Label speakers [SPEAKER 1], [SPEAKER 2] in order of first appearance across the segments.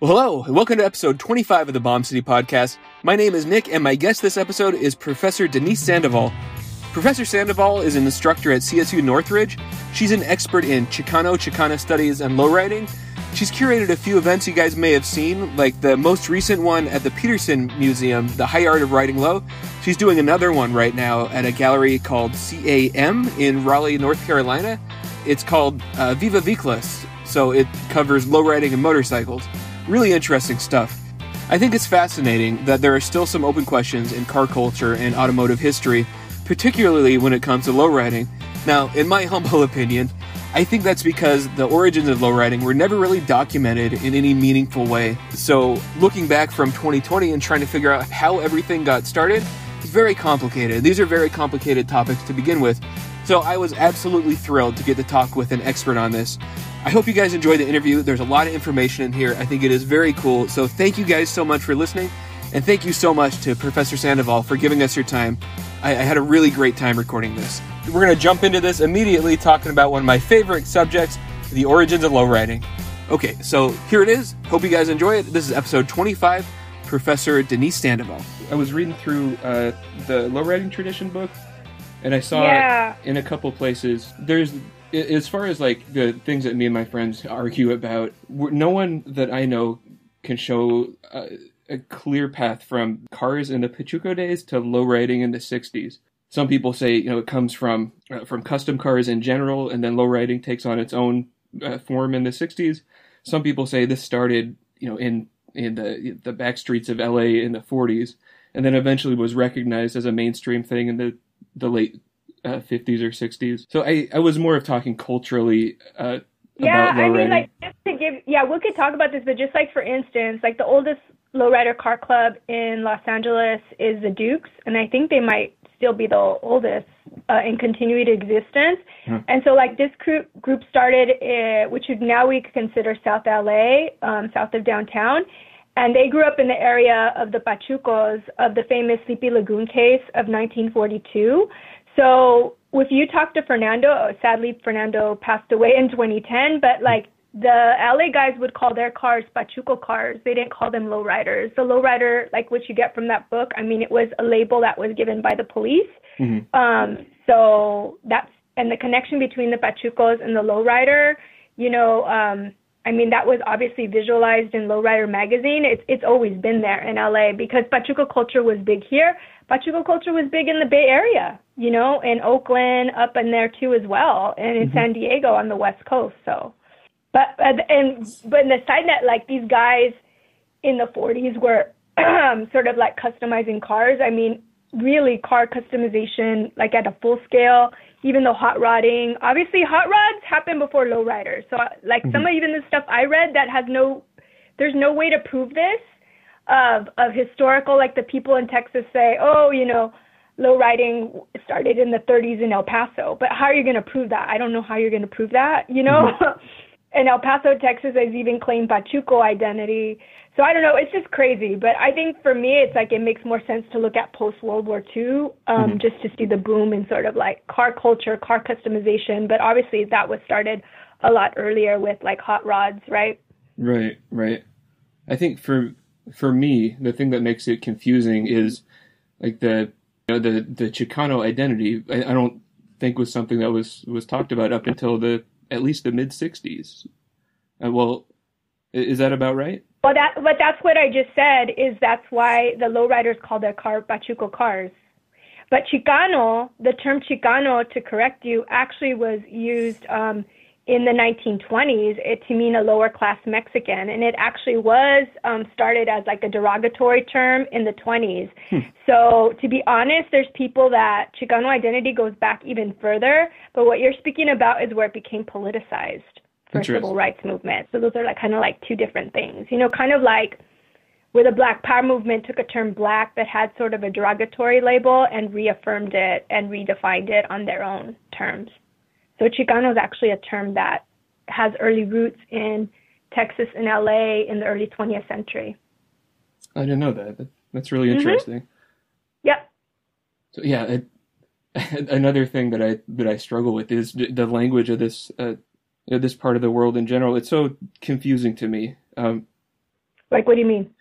[SPEAKER 1] Well, hello, and welcome to episode 25 of the Bomb City Podcast. My name is Nick, and my guest this episode is Professor Denise Sandoval. Professor Sandoval is an instructor at CSU Northridge. She's an expert in Chicano, Chicana studies, and lowriding. She's curated a few events you guys may have seen, like the most recent one at the Petersen Museum, The High Art of Riding Low. She's doing another one right now at a gallery called CAM in Raleigh, North Carolina. It's called uh, Viva Viclas, so it covers lowriding and motorcycles. Really interesting stuff. I think it's fascinating that there are still some open questions in car culture and automotive history, particularly when it comes to lowriding. Now, in my humble opinion, I think that's because the origins of lowriding were never really documented in any meaningful way. So, looking back from 2020 and trying to figure out how everything got started is very complicated. These are very complicated topics to begin with. So, I was absolutely thrilled to get to talk with an expert on this. I hope you guys enjoyed the interview. There's a lot of information in here. I think it is very cool. So thank you guys so much for listening. And thank you so much to Professor Sandoval for giving us your time. I, I had a really great time recording this. We're going to jump into this immediately talking about one of my favorite subjects the origins of lowriding. Okay, so here it is. Hope you guys enjoy it. This is episode 25 Professor Denise Sandoval. I was reading through uh, the lowriding tradition book, and I saw
[SPEAKER 2] Yeah.
[SPEAKER 1] in a couple places there's as far as like the things that me and my friends argue about no one that i know can show a, a clear path from cars in the pachuco days to lowriding in the 60s some people say you know it comes from uh, from custom cars in general and then lowriding takes on its own uh, form in the 60s some people say this started you know in in the the back streets of la in the 40s and then eventually was recognized as a mainstream thing in the the late uh, 50s or 60s. So I, I was more of talking culturally uh,
[SPEAKER 2] Yeah, I mean, like just to give, yeah, we could talk about this, but just like for instance, like the oldest lowrider car club in Los Angeles is the Dukes, and I think they might still be the oldest uh, in continued existence.
[SPEAKER 1] Hmm.
[SPEAKER 2] And so, like this group group started, uh, which now we consider South LA, um, south of downtown. And they grew up in the area of the Pachucos of the famous Sleepy Lagoon case of 1942. So if you talk to Fernando, sadly Fernando passed away in 2010, but like the LA guys would call their cars Pachuco cars. They didn't call them lowriders. The lowrider, like what you get from that book, I mean, it was a label that was given by the police.
[SPEAKER 1] Mhm.
[SPEAKER 2] Um, so that's and the connection between the Pachucos and the lowrider, you know, um, I mean, that was obviously visualized in Lowrider magazine. It's it's always been there in LA because Pachuco culture was big here. Pachuco culture was big in the Bay Area, you know, in Oakland, up in there too as well, and in mm-hmm. San Diego on the West Coast. So, but uh, and and- but in the side net, like these guys in the 40s were sort of like customizing cars. I mean, really car customization, like at a full scale. Even though hot rodding, obviously hot rods happen before lowriders. So like some mm-hmm. of even the stuff I read that has no, there's no way to prove this of of historical. Like the people in Texas say, oh, you know, low riding started in the 30s in El Paso. But how are you going to prove that? I don't know how you're going to prove that. You know, mm-hmm. in El Paso, Texas, has even claimed Pachuco identity. So I don't know. It's just crazy. But I think for me, it's like it makes more sense to look at post World War II, um, just to see the boom in sort of like car culture, car customization. But obviously, that was started a lot earlier with like hot rods, right?
[SPEAKER 1] Right, right. I think for for me, the thing that makes it confusing is like the you know, the the Chicano identity. I, I don't think was something that was was talked about up until the at least the mid '60s. Uh, well, is that about right?
[SPEAKER 2] Well, that but that's what I just said. Is that's why the lowriders call their car Pachuco cars. But Chicano, the term Chicano, to correct you, actually was used um, in the 1920s it, to mean a lower class Mexican, and it actually was um, started as like a derogatory term in the 20s. So to be honest, there's people that Chicano identity goes back even further. But what you're speaking about is where it became politicized for civil rights movement. So those are like kind of like two different things. You know, kind of like where the Black Power movement took a term black that had sort of a derogatory label and reaffirmed it and redefined it on their own terms. So Chicano is actually a term that has early roots in Texas and LA in the early 20th century.
[SPEAKER 1] I didn't know that. that that's really
[SPEAKER 2] Mhm.
[SPEAKER 1] interesting.
[SPEAKER 2] Yep.
[SPEAKER 1] So yeah, it, another thing that I that I struggle with is the language of this uh, you know, this part of the world in general. It's so confusing to me. Um,
[SPEAKER 2] Like, what do you mean?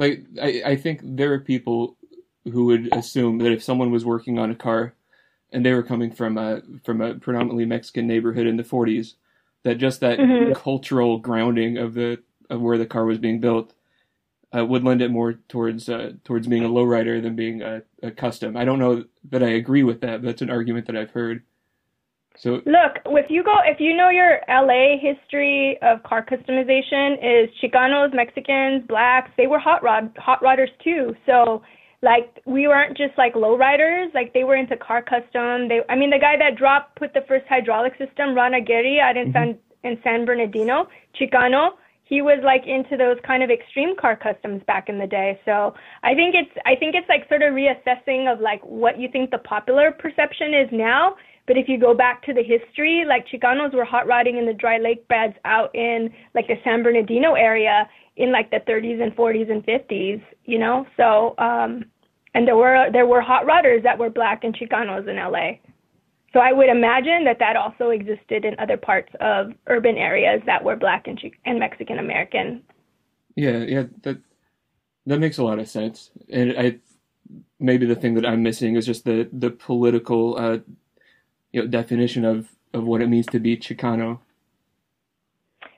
[SPEAKER 1] Like, I, I think there are people who would assume that if someone was working on a car and they were coming from a from a predominantly Mexican neighborhood in the 40s, that just that mm-hmm. cultural grounding of the of where the car was being built uh, would lend it more towards uh, towards being a lowrider than being a, a, custom. I don't know that I agree with that, but that's an argument that I've heard. So
[SPEAKER 2] look, if you go, if you know your LA history of car customization, is Chicanos, Mexicans, blacks, they were hot rod hot rodders too. So like we weren't just like lowriders, like they were into car custom. They, I mean, the guy that dropped put the first hydraulic system, Ron Aguirre, out in mm-hmm. San in San Bernardino, Chicano he was like into those kind of extreme car customs back in the day. So I think it's I think it's like sort of reassessing of like what you think the popular perception is now. But if you go back to the history, like Chicanos were hot rodding in the dry lake beds out in like the San Bernardino area in like the 30s and 40s and 50s, you know. So um, and there were there were hot rodders that were black and Chicanos in LA. So I would imagine that that also existed in other parts of urban areas that were Black and, and Mexican American.
[SPEAKER 1] Yeah, yeah, that that makes a lot of sense. And I maybe the thing that I'm missing is just the the political uh, you know definition of of what it means to be Chicano.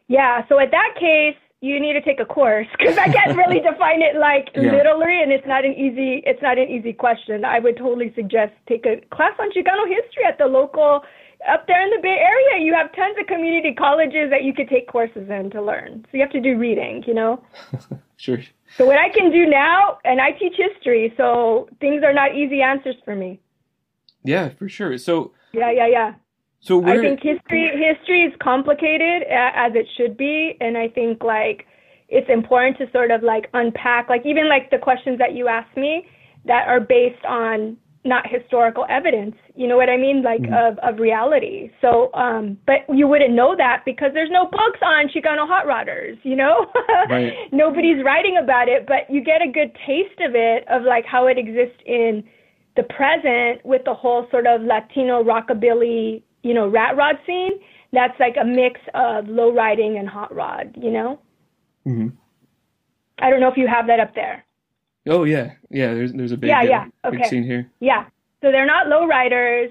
[SPEAKER 2] Yeah, so at that case, you need to take a course because I can't really define it like yeah. literally, and it's not an easy it's not an easy question. I would totally suggest take a class on Chicano history at the local up there in the Bay Area. You have tons of community colleges that you could take courses in to learn. So you have to do reading, you know.
[SPEAKER 1] sure.
[SPEAKER 2] So what I can do now, and I teach history, so things are not easy answers for me.
[SPEAKER 1] Yeah, for sure. So.
[SPEAKER 2] Yeah, yeah, yeah.
[SPEAKER 1] So
[SPEAKER 2] I think history history is complicated as it should be, and I think like it's important to sort of like unpack like even like the questions that you asked me that are based on not historical evidence you know what i mean like mm-hmm. of of reality so um but you wouldn't know that because there's no books on chicano hot rodders you know right. nobody's writing about it but you get a good taste of it of like how it exists in the present with the whole sort of latino rockabilly you know, rat rod scene, that's like a mix of low riding and hot rod, you know?
[SPEAKER 1] Mm-hmm.
[SPEAKER 2] I don't know if you have that up there.
[SPEAKER 1] Oh yeah, yeah. There's there's a big yeah yeah uh, okay. scene here.
[SPEAKER 2] Yeah, so they're not low riders.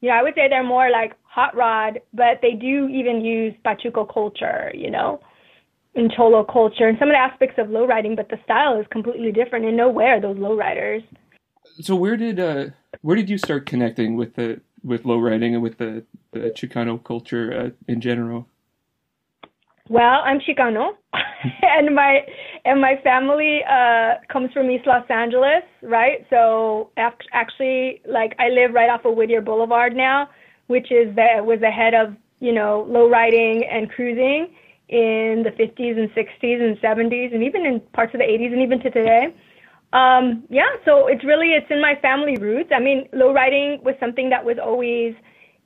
[SPEAKER 2] You know, I would say they're more like hot rod, but they do even use Pachuco culture. You know, and Cholo culture and some of the aspects of low riding, but the style is completely different. And nowhere those low riders.
[SPEAKER 1] So where did uh where did you start connecting with the with low riding and with the, the Chicano culture uh, in general?
[SPEAKER 2] Well, I'm Chicano, and my and my family uh, comes from East Los Angeles, right? So actually, like I live right off of Whittier Boulevard now, which is the was the head of you know low riding and cruising in the 50s and 60s and 70s, and even in parts of the 80s and even to today. Um, yeah, so it's really it's in my family roots. I mean, low riding was something that was always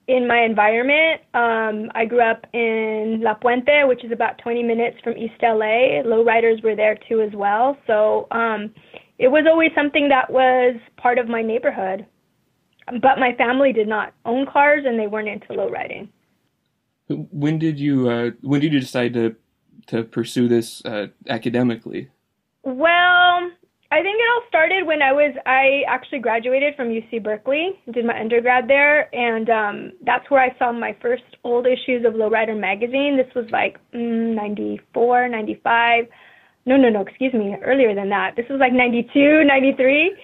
[SPEAKER 2] in my environment. Um, I grew up in La Puente, which is about 20 minutes from East LA. Low riders were there too as well. So um, it was always something that was part of my neighborhood. But my family did not own cars, and they weren't into low riding.
[SPEAKER 1] When did you uh, when did you decide to to pursue this uh, academically?
[SPEAKER 2] Well, I think it all started when I was I actually graduated from UC Berkeley, did my undergrad there, and um, that's where I saw my first old issues of Lowrider magazine. This was like mm, 94, 95. No, no, no, excuse me, earlier than that. This was like 92, 93,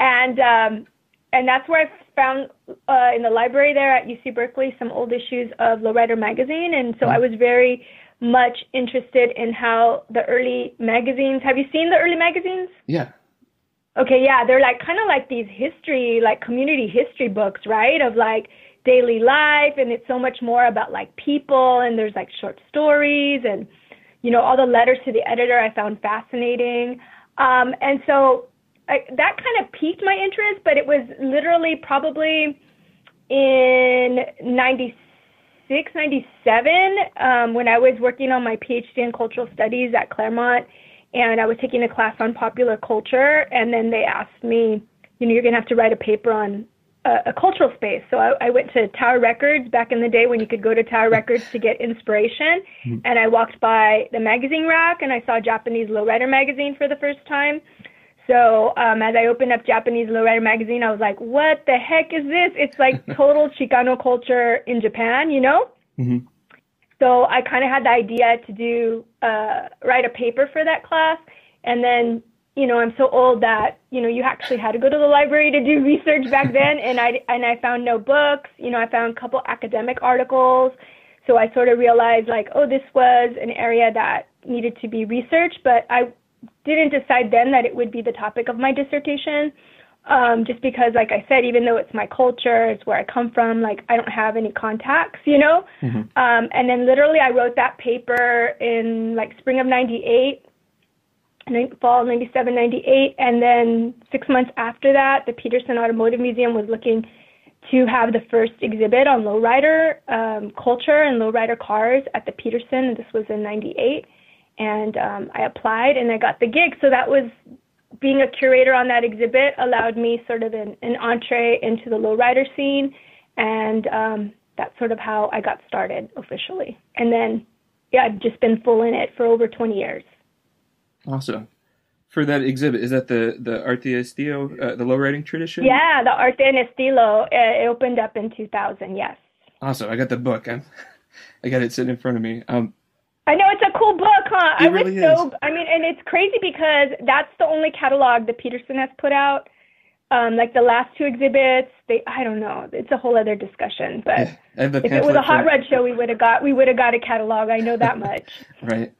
[SPEAKER 2] and um, and that's where I found uh, in the library there at UC Berkeley some old issues of Lowrider magazine, and so I was very much interested in how the early magazines. Have you seen the early magazines?
[SPEAKER 1] Yeah.
[SPEAKER 2] Okay, yeah, they're like kind of like these history, like community history books, right? Of like daily life, and it's so much more about like people, and there's like short stories, and you know all the letters to the editor I found fascinating, um, and so I, that kind of piqued my interest. But it was literally probably in '96 96, 97, um, when I was working on my PhD in cultural studies at Claremont, and I was taking a class on popular culture, and then they asked me, you know, you're going to have to write a paper on a, a cultural space. So I, I went to Tower Records back in the day when you could go to Tower Records to get inspiration. Mm-hmm. And I walked by the magazine rack and I saw Japanese lowrider magazine for the first time. So um, as I opened up Japanese lowrider magazine, I was like, "What the heck is this? It's like total Chicano culture in Japan, you know." Mm-hmm. So I kind of had the idea to do uh, write a paper for that class, and then you know, I'm so old that, you know, you actually had to go to the library to do research back then and I and I found no books, you know, I found a couple academic articles. So I sort of realized like, oh, this was an area that needed to be researched, but I didn't decide then that it would be the topic of my dissertation. Um, just because, like I said, even though it's my culture, it's where I come from, like I don't have any contacts, you know. Mm-hmm. Um, and then literally, I wrote that paper in like spring of '98, fall 97, 98, and then six months after that, the Petersen Automotive Museum was looking to have the first exhibit on lowrider um, culture and lowrider cars at the Petersen. and this was in 98. And um, I applied and I got the gig. So that was being a curator on that exhibit allowed me sort of an, an entree into the lowrider scene, and um, that's sort of how I got started officially. And then, yeah, I've just been full in it for over 20 years.
[SPEAKER 1] Awesome. For that exhibit, is that the the arte estilo, uh, the lowriding tradition?
[SPEAKER 2] Yeah, the arte en estilo. It opened up in 2000. Yes.
[SPEAKER 1] Awesome. I got the book. I'm, I got it sitting in front of me. Um,
[SPEAKER 2] I know it's a cool book, huh?
[SPEAKER 1] It
[SPEAKER 2] I
[SPEAKER 1] really
[SPEAKER 2] was so. Is. I mean, and it's crazy because that's the only catalog that Petersen has put out. Um, like the last two exhibits, they I don't know. It's a whole other discussion. But yeah, if it was a hot rod show, we would have got we would have got a catalog. I know that much.
[SPEAKER 1] right.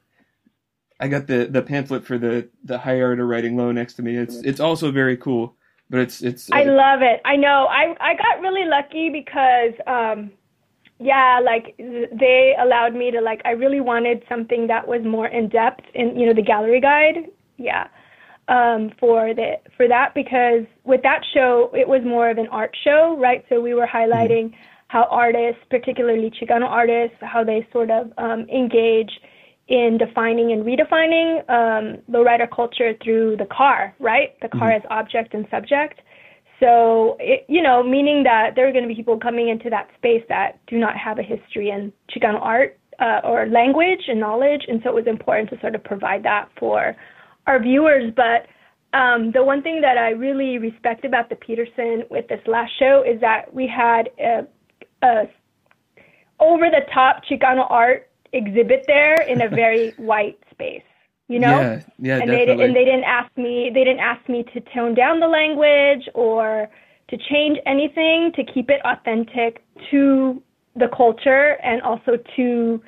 [SPEAKER 1] I got the the pamphlet for the the high art of riding low next to me. It's it's also very cool, but it's it's.
[SPEAKER 2] Uh, I love it. I know. I I got really lucky because um, yeah, like they allowed me to like. I really wanted something that was more in depth in you know the gallery guide. Yeah. Um, for the for that because with that show it was more of an art show, right? So we were highlighting mm-hmm. how artists, particularly Chicano artists, how they sort of um, engage in defining and redefining um, lowrider culture through the car, right? The car mm-hmm. as object and subject. So, it, you know, meaning that there are going to be people coming into that space that do not have a history in Chicano art uh, or language and knowledge. And so it was important to sort of provide that for our viewers. But um, the one thing that I really respect about the Petersen with this last show is that we had a, a over the top Chicano art exhibit there in a very white space you know
[SPEAKER 1] yeah, yeah
[SPEAKER 2] and
[SPEAKER 1] definitely.
[SPEAKER 2] they and they didn't ask me they didn't ask me to tone down the language or to change anything to keep it authentic to the culture and also to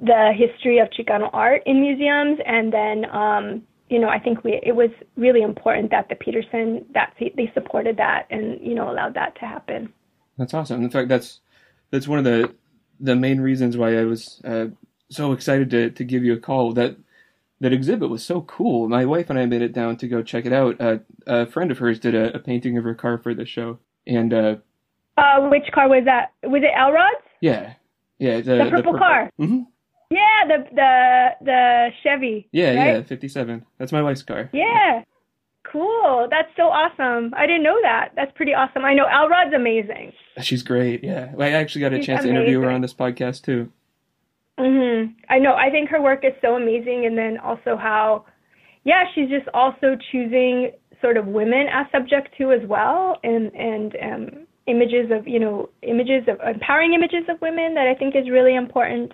[SPEAKER 2] the history of Chicano art in museums and then um you know I think we it was really important that the Petersen that they supported that and you know allowed that to happen
[SPEAKER 1] that's awesome in fact that's that's one of the the main reasons why I was uh, so excited to to give you a call. That that exhibit was so cool. My wife and I made it down to go check it out. Uh, a friend of hers did a, a, painting of her car for the show, and uh,
[SPEAKER 2] uh, which car was that? Was it Elrod's?
[SPEAKER 1] Yeah, yeah,
[SPEAKER 2] the, the, purple, the purple, car.
[SPEAKER 1] Mm-hmm.
[SPEAKER 2] Yeah, the the the Chevy.
[SPEAKER 1] Yeah,
[SPEAKER 2] right?
[SPEAKER 1] yeah, fifty seven. That's my wife's car.
[SPEAKER 2] Yeah. Cool. That's so awesome. I didn't know that. That's pretty awesome. I know Elrod's amazing.
[SPEAKER 1] She's great. Yeah. I actually got a She's chance amazing. to interview her on this podcast too.
[SPEAKER 2] Mhm. I know. I think her work is so amazing, and then also how, yeah, she's just also choosing sort of women as subject to as well, and and um, images of you know images of empowering images of women that I think is really important.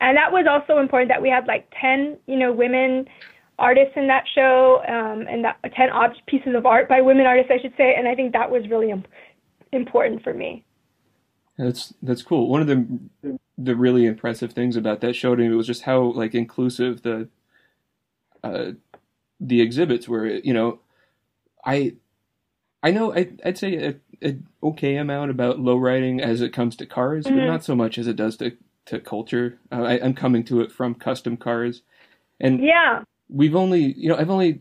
[SPEAKER 2] And that was also important that we had like ten you know women artists in that show, um, and that ten ob- pieces of art by women artists, I should say. And I think that was really imp- important for me.
[SPEAKER 1] That's that's cool. One of the the really impressive things about that show to me was just how like inclusive the uh, the exhibits were. You know, I I know I, would say a, a, okay amount about low riding as it comes to cars, mm-hmm. but not so much as it does to to culture. Uh, I, I'm coming to it from custom cars, and
[SPEAKER 2] yeah,
[SPEAKER 1] we've only you know I've only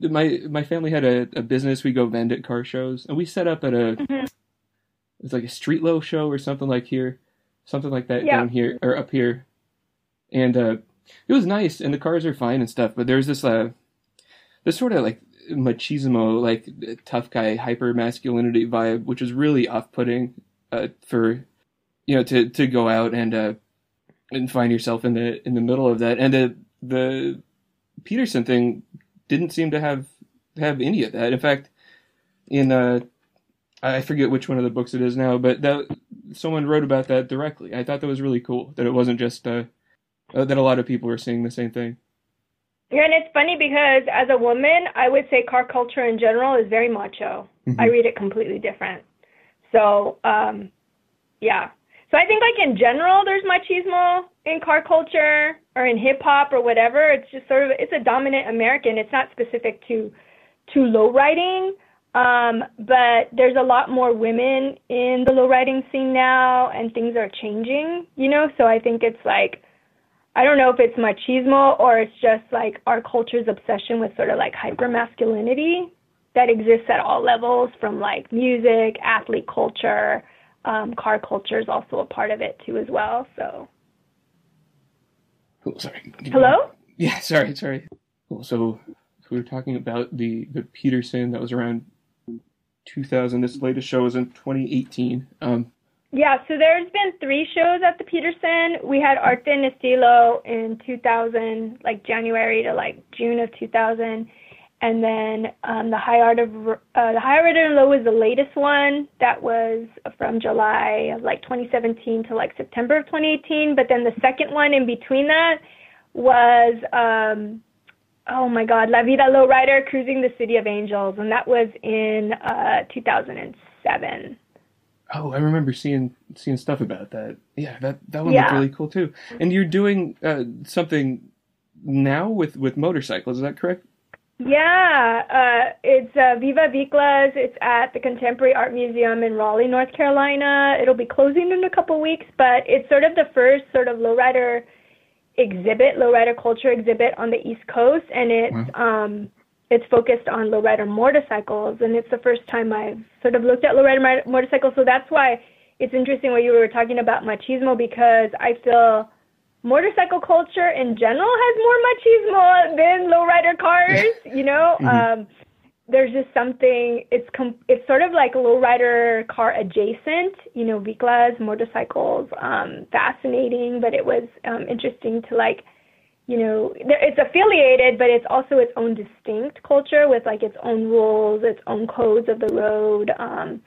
[SPEAKER 1] my my family had a, a business. We go vend at car shows, and we set up at a mm-hmm. It's like a street low show or something like here something like that yeah. down here or up here, and uh, it was nice, and the cars are fine and stuff. But there's this uh, this sort of like machismo, like tough guy hyper masculinity vibe, which is really off putting uh, for you know to to go out and uh, and find yourself in the in the middle of that. And the the Petersen thing didn't seem to have have any of that. In fact, in uh, I forget which one of the books it is now, but that someone wrote about that directly. I thought that was really cool that it wasn't just uh, uh, that a lot of people were seeing the same thing.
[SPEAKER 2] Yeah, and it's funny because as a woman, I would say car culture in general is very macho. Mm-hmm. I read it completely different. So, um, yeah. So I think like in general, there's machismo in car culture or in hip hop or whatever. It's just sort of it's a dominant American. It's not specific to to low riding. Um, but there's a lot more women in the low riding scene now, and things are changing. You know, so I think it's like I don't know if it's machismo or it's just like our culture's obsession with sort of like hyper masculinity that exists at all levels from like music, athlete culture, um, car culture is also a part of it too as well. So.
[SPEAKER 1] Cool. Sorry.
[SPEAKER 2] Hello.
[SPEAKER 1] Yeah. Sorry. Sorry. Cool. So, so we were talking about the the Petersen that was around 2000. This latest show was in 2018. Um,
[SPEAKER 2] yeah, so there's been three shows at the Petersen. We had Arte Estilo in 2000, like January to like June of 2000, and then um, the High Art of uh, the High Art and Low was the latest one. That was from July of like 2017 to like September of 2018. But then the second one in between that was um, oh my God, La Vida Lowrider Cruising the City of Angels, and that was in uh, 2007.
[SPEAKER 1] Oh, I remember seeing seeing stuff about that. Yeah, that that one yeah. looked really cool too. And you're doing uh, something now with with motorcycles. Is that correct?
[SPEAKER 2] Yeah, uh, it's uh, Viva Viclas. It's at the Contemporary Art Museum in Raleigh, North Carolina. It'll be closing in a couple weeks, but it's sort of the first sort of lowrider exhibit, lowrider culture exhibit on the East Coast, and it's wow. um, it's focused on lowrider motorcycles, and it's the first time I've sort of looked at lowrider motorcycles. So that's why it's interesting what you were talking about machismo because I feel motorcycle culture in general has more machismo than lowrider cars. you know, mm-hmm. um, there's just something. It's com- it's sort of like lowrider car adjacent. You know, Viclas motorcycles, um, fascinating, but it was um, interesting to like you know, it's affiliated, but it's also its own distinct culture with like its own rules, its own codes of the road. Um,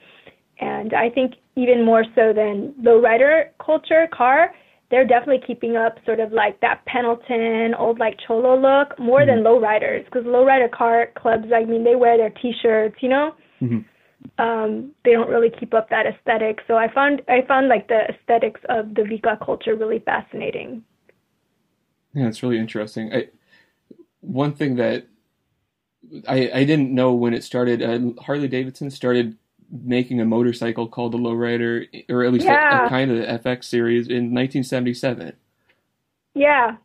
[SPEAKER 2] and I think even more so than lowrider culture, car, they're definitely keeping up sort of like that Pendleton, old like cholo look more mm-hmm. than lowriders because lowrider car clubs, I mean, they wear their t-shirts, you know. Mm-hmm. Um, they don't really keep up that aesthetic. So I found I found like the aesthetics of the Vicla culture really fascinating.
[SPEAKER 1] Yeah, it's really interesting. I, one thing that I I didn't know when it started. Uh, Harley Davidson started making a motorcycle called the Lowrider, or at least yeah. a, a kind of the FX series in 1977.
[SPEAKER 2] Yeah.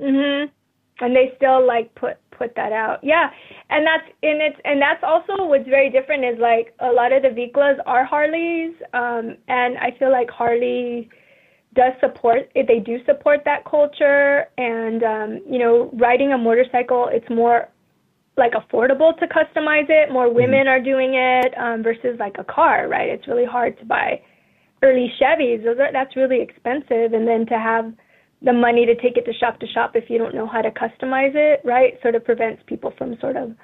[SPEAKER 2] Mhm. And they still like put put that out. Yeah. And that's and it's and that's also what's very different is like a lot of the Viclas are Harleys um and I feel like Harley does support they do support that culture and um, you know riding a motorcycle it's more like affordable to customize it more mm-hmm. women mm-hmm. are doing it um, versus like a car right it's really hard to buy early chevys those are that's really expensive and then to have the money to take it to shop to shop if you don't know how to customize it right sort of prevents people from sort of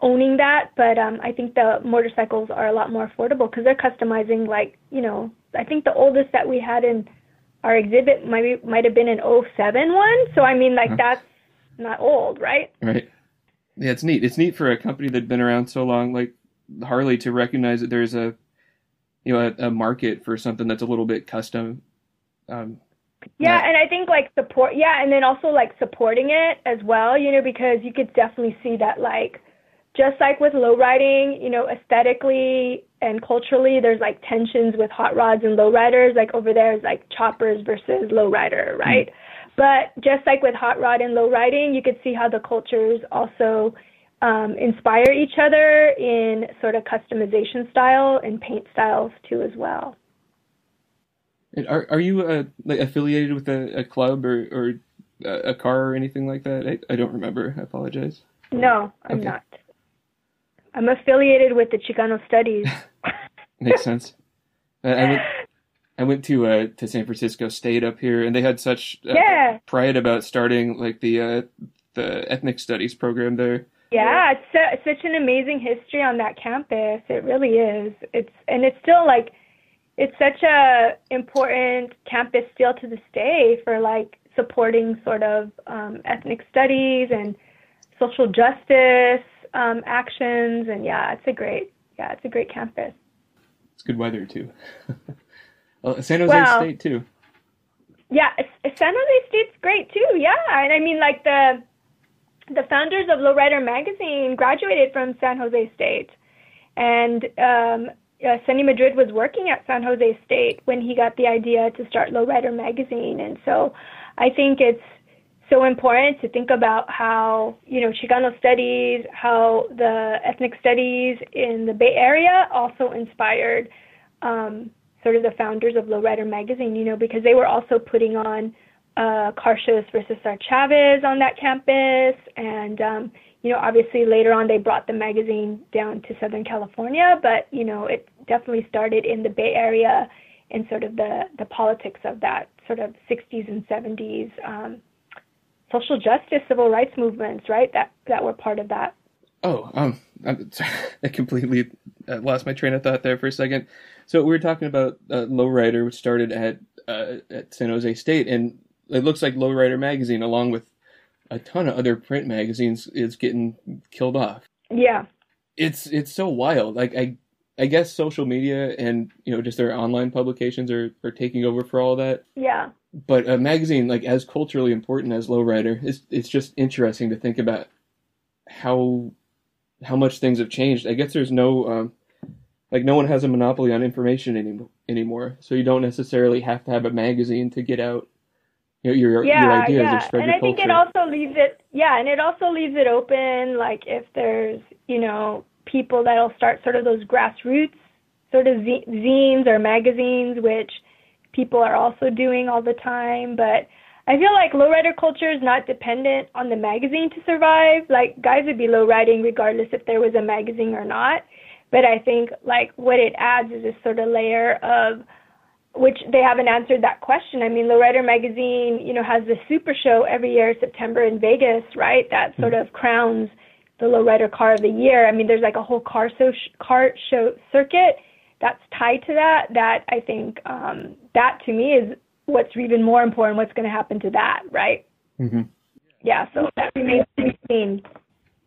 [SPEAKER 2] owning that but um i think the motorcycles are a lot more affordable because they're customizing like you know i think the oldest that we had in our exhibit might might have been an 07 one. So I mean, like that's not old, right?
[SPEAKER 1] Right. Yeah, it's neat. It's neat for a company that's been around so long, like Harley, to recognize that there's a you know a, a market for something that's a little bit custom. Um,
[SPEAKER 2] yeah, not... and I think like support. Yeah, and then also like supporting it as well. You know, because you could definitely see that like just like with low riding, you know, aesthetically and culturally, there's like tensions with hot rods and low riders. Like over there is like choppers versus low rider, right? Mm. But just like with hot rod and low riding, you could see how the cultures also um, inspire each other in sort of customization style and paint styles too as well.
[SPEAKER 1] And are are you uh, like affiliated with a, a club or, or a car or anything like that? I, I don't remember. I apologize.
[SPEAKER 2] No, I'm okay. not. I'm affiliated with the Chicano Studies.
[SPEAKER 1] Makes sense. I went, I went to uh, to San Francisco State up here, and they had such uh,
[SPEAKER 2] yeah.
[SPEAKER 1] pride about starting like the uh, the ethnic studies program there.
[SPEAKER 2] Yeah, it's, it's such an amazing history on that campus. It really is. It's and it's still like it's such a important campus still to this day for like supporting sort of um, ethnic studies and social justice um, actions. And yeah, it's a great yeah, it's a great campus.
[SPEAKER 1] It's good weather too. well, San Jose well, State too.
[SPEAKER 2] Yeah, San Jose State's great too. Yeah, and I mean like the the founders of Lowrider magazine graduated from San Jose State, and um, uh, Sonny Madrid was working at San Jose State when he got the idea to start Lowrider magazine, and so I think it's so important to think about how you know Chicano studies, how the ethnic studies in the Bay Area also inspired um, sort of the founders of Lowrider magazine. You know because they were also putting on uh, Carcias versus Cesar Chavez on that campus, and um, you know, obviously later on they brought the magazine down to Southern California, but you know, it definitely started in the Bay Area in sort of the the politics of that sort of 60s and 70s um, social justice, civil rights movements, right? That that were part of that.
[SPEAKER 1] Oh, um, I completely uh, lost my train of thought there for a second. So we were talking about uh, Lowrider, which started at uh, at San Jose State, and it looks like Lowrider magazine, along with a ton of other print magazines, is getting killed off.
[SPEAKER 2] Yeah,
[SPEAKER 1] it's it's so wild. Like I I guess social media and you know just their online publications are are taking over for all that.
[SPEAKER 2] Yeah.
[SPEAKER 1] But a magazine like as culturally important as Lowrider, it's it's just interesting to think about how how much things have changed. I guess there's no um, like no one has a monopoly on information any, anymore, so you don't necessarily have to have a magazine to get out your your,
[SPEAKER 2] yeah,
[SPEAKER 1] your ideas
[SPEAKER 2] yeah.
[SPEAKER 1] or spread
[SPEAKER 2] and
[SPEAKER 1] your
[SPEAKER 2] I think it also leaves it yeah, and it also leaves it open like if there's, you know, people that'll start sort of those grassroots sort of zines or magazines which people are also doing all the time, but I feel like lowrider culture is not dependent on the magazine to survive. Like guys would be lowriding regardless if there was a magazine or not. But I think like what it adds is this sort of layer of which they haven't answered that question. I mean, Lowrider magazine, you know, has the super show every year, September in Vegas, right? That sort of crowns the lowrider car of the year. I mean, there's like a whole car so car show circuit that's tied to that. That I think um, that to me is what's even more important. What's going to happen to that, right?
[SPEAKER 1] Mm-hmm.
[SPEAKER 2] Yeah. So that remains to be seen.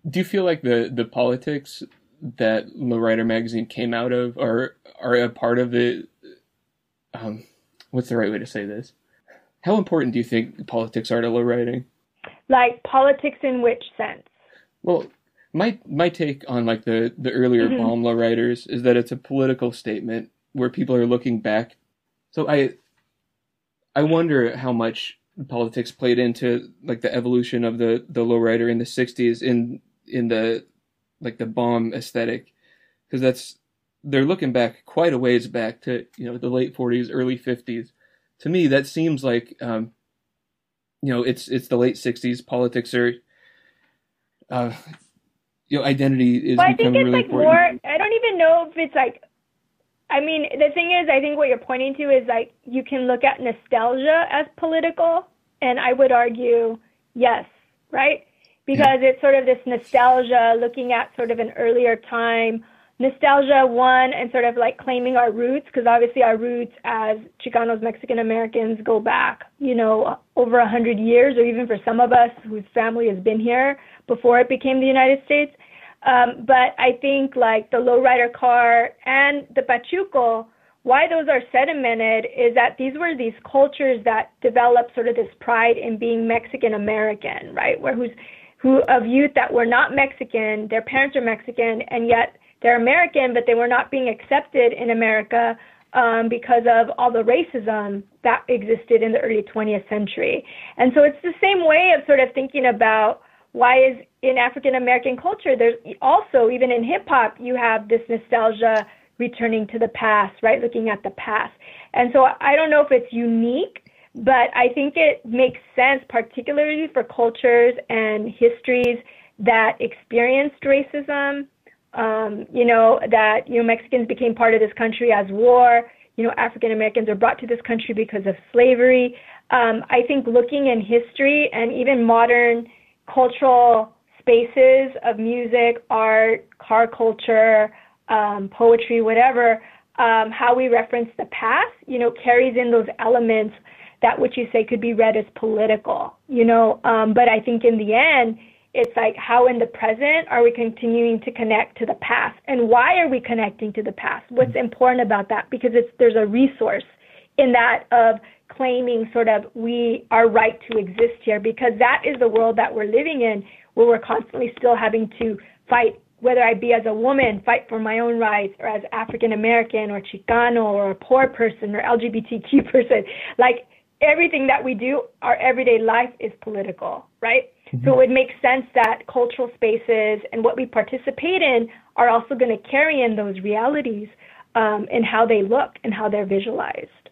[SPEAKER 1] Do you feel like the the politics that Lowrider magazine came out of are are a part of the um, what's the right way to say this? How important do you think politics are to lowriding?
[SPEAKER 2] Like politics in which sense?
[SPEAKER 1] Well, my my take on like the the earlier mm-hmm. bomb lowriders is that it's a political statement where people are looking back. So I I wonder how much politics played into like the evolution of the the lowrider in the 60s in in the like the bomb aesthetic because that's they're looking back quite a ways back to you know the late 40s, early 50s. To me, that seems like um, you know it's it's the late 60s. Politics are uh, you know identity is
[SPEAKER 2] well,
[SPEAKER 1] becoming really
[SPEAKER 2] like
[SPEAKER 1] important.
[SPEAKER 2] More, I don't even know if it's like. I mean, the thing is, I think what you're pointing to is like you can look at nostalgia as political, and I would argue yes, right? Because yeah. it's sort of this nostalgia looking at sort of an earlier time nostalgia one and sort of like claiming our roots because obviously our roots as Chicanos Mexican Americans go back you know over a hundred years or even for some of us whose family has been here before it became the United States um, but I think like the lowrider car and the pachuco why those are sedimented is that these were these cultures that developed sort of this pride in being Mexican American right where who's who of youth that were not Mexican their parents are Mexican and yet they're American, but they were not being accepted in America um, because of all the racism that existed in the early 20th century. And so it's the same way of sort of thinking about why is in African American culture, there's also, even in hip hop, you have this nostalgia returning to the past, right? Looking at the past. And so I don't know if it's unique, but I think it makes sense, particularly for cultures and histories that experienced racism um, you know, that, you know, Mexicans became part of this country as war. You know, African Americans are brought to this country because of slavery. Um, I think looking in history and even modern cultural spaces of music, art, car culture, um, poetry, whatever, um, how we reference the past, you know, carries in those elements that which you say could be read as political, you know. Um, but I think in the end, it's like how in the present are we continuing to connect to the past, and why are we connecting to the past? What's mm-hmm. important about that? Because it's there's a resource in that of claiming sort of we are right to exist here because that is the world that we're living in where we're constantly still having to fight whether I be as a woman, fight for my own rights, or as African American, or Chicano, or a poor person, or LGBTQ person. Like everything that we do, our everyday life is political, right? Mm-hmm. So it makes sense that cultural spaces and what we participate in are also going to carry in those realities um, and how they look and how they're visualized.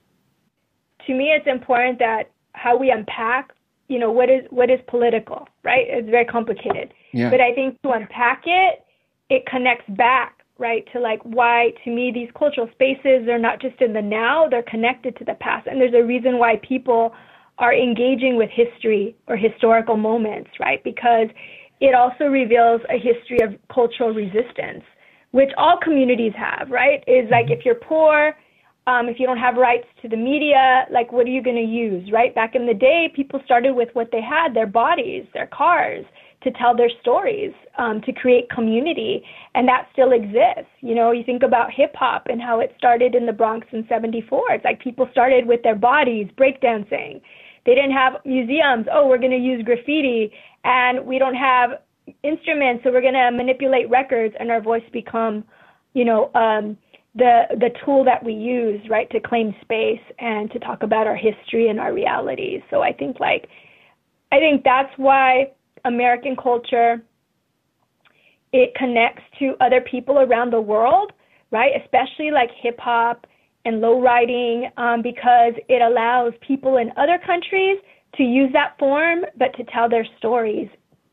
[SPEAKER 2] To me, it's important that how we unpack, you know, what is what is political, right? It's very complicated. Yeah. But I think to unpack it, it connects back right to like why to me these cultural spaces are not just in the now they're connected to the past and there's a reason why people are engaging with history or historical moments right because it also reveals a history of cultural resistance which all communities have right is like mm-hmm. if you're poor um, if you don't have rights to the media like what are you going to use right back in the day people started with what they had their bodies their cars to tell their stories, um, to create community, and that still exists. You know, you think about hip hop and how it started in the Bronx in '74. It's like people started with their bodies, breakdancing. They didn't have museums. Oh, we're going to use graffiti, and we don't have instruments, so we're going to manipulate records, and our voice become, you know, um, the the tool that we use, right, to claim space and to talk about our history and our realities. So I think like, I think that's why American culture, it connects to other people around the world, right? Especially like hip hop and low riding, um, because it allows people in other countries to use that form, but to tell their stories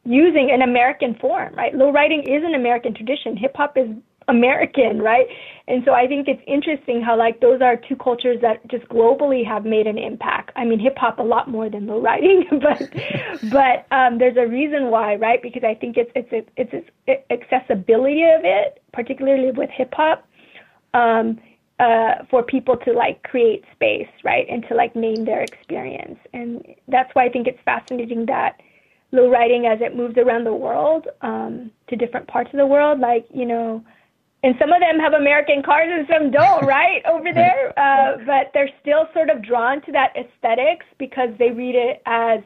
[SPEAKER 2] using an American form, right? Low riding is an American tradition. Hip hop is American, right? And so I think it's interesting how like those are two cultures that just globally have made an impact. I mean, hip hop a lot more than low riding, but but um, there's a reason why, right? Because I think it's it's it's, it's accessibility of it, particularly with hip hop. Um, uh, for people to like create space, right, and to like name their experience, and that's why I think it's fascinating that low riding, as it moves around the world um, to different parts of the world, like you know, and some of them have American cars and some don't, right, over there. Uh, but they're still sort of drawn to that aesthetics because they read it as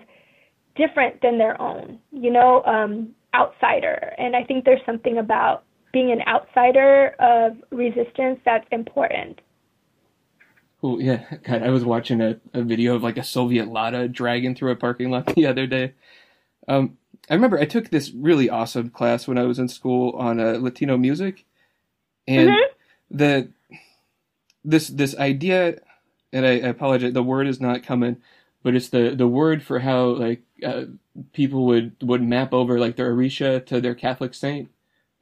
[SPEAKER 2] different than their own, you know, um, outsider. And I think there's something about being an outsider of resistance that's important.
[SPEAKER 1] Oh yeah, God, I was watching a, a video of like a Soviet Lada dragging through a parking lot the other day. Um, I remember I took this really awesome class when I was in school on uh, Latino music, and mm-hmm. the this this idea, and I, I, apologize, the word is not coming, but it's the the word for how like uh, people would would map over like their Orisha to their Catholic saint,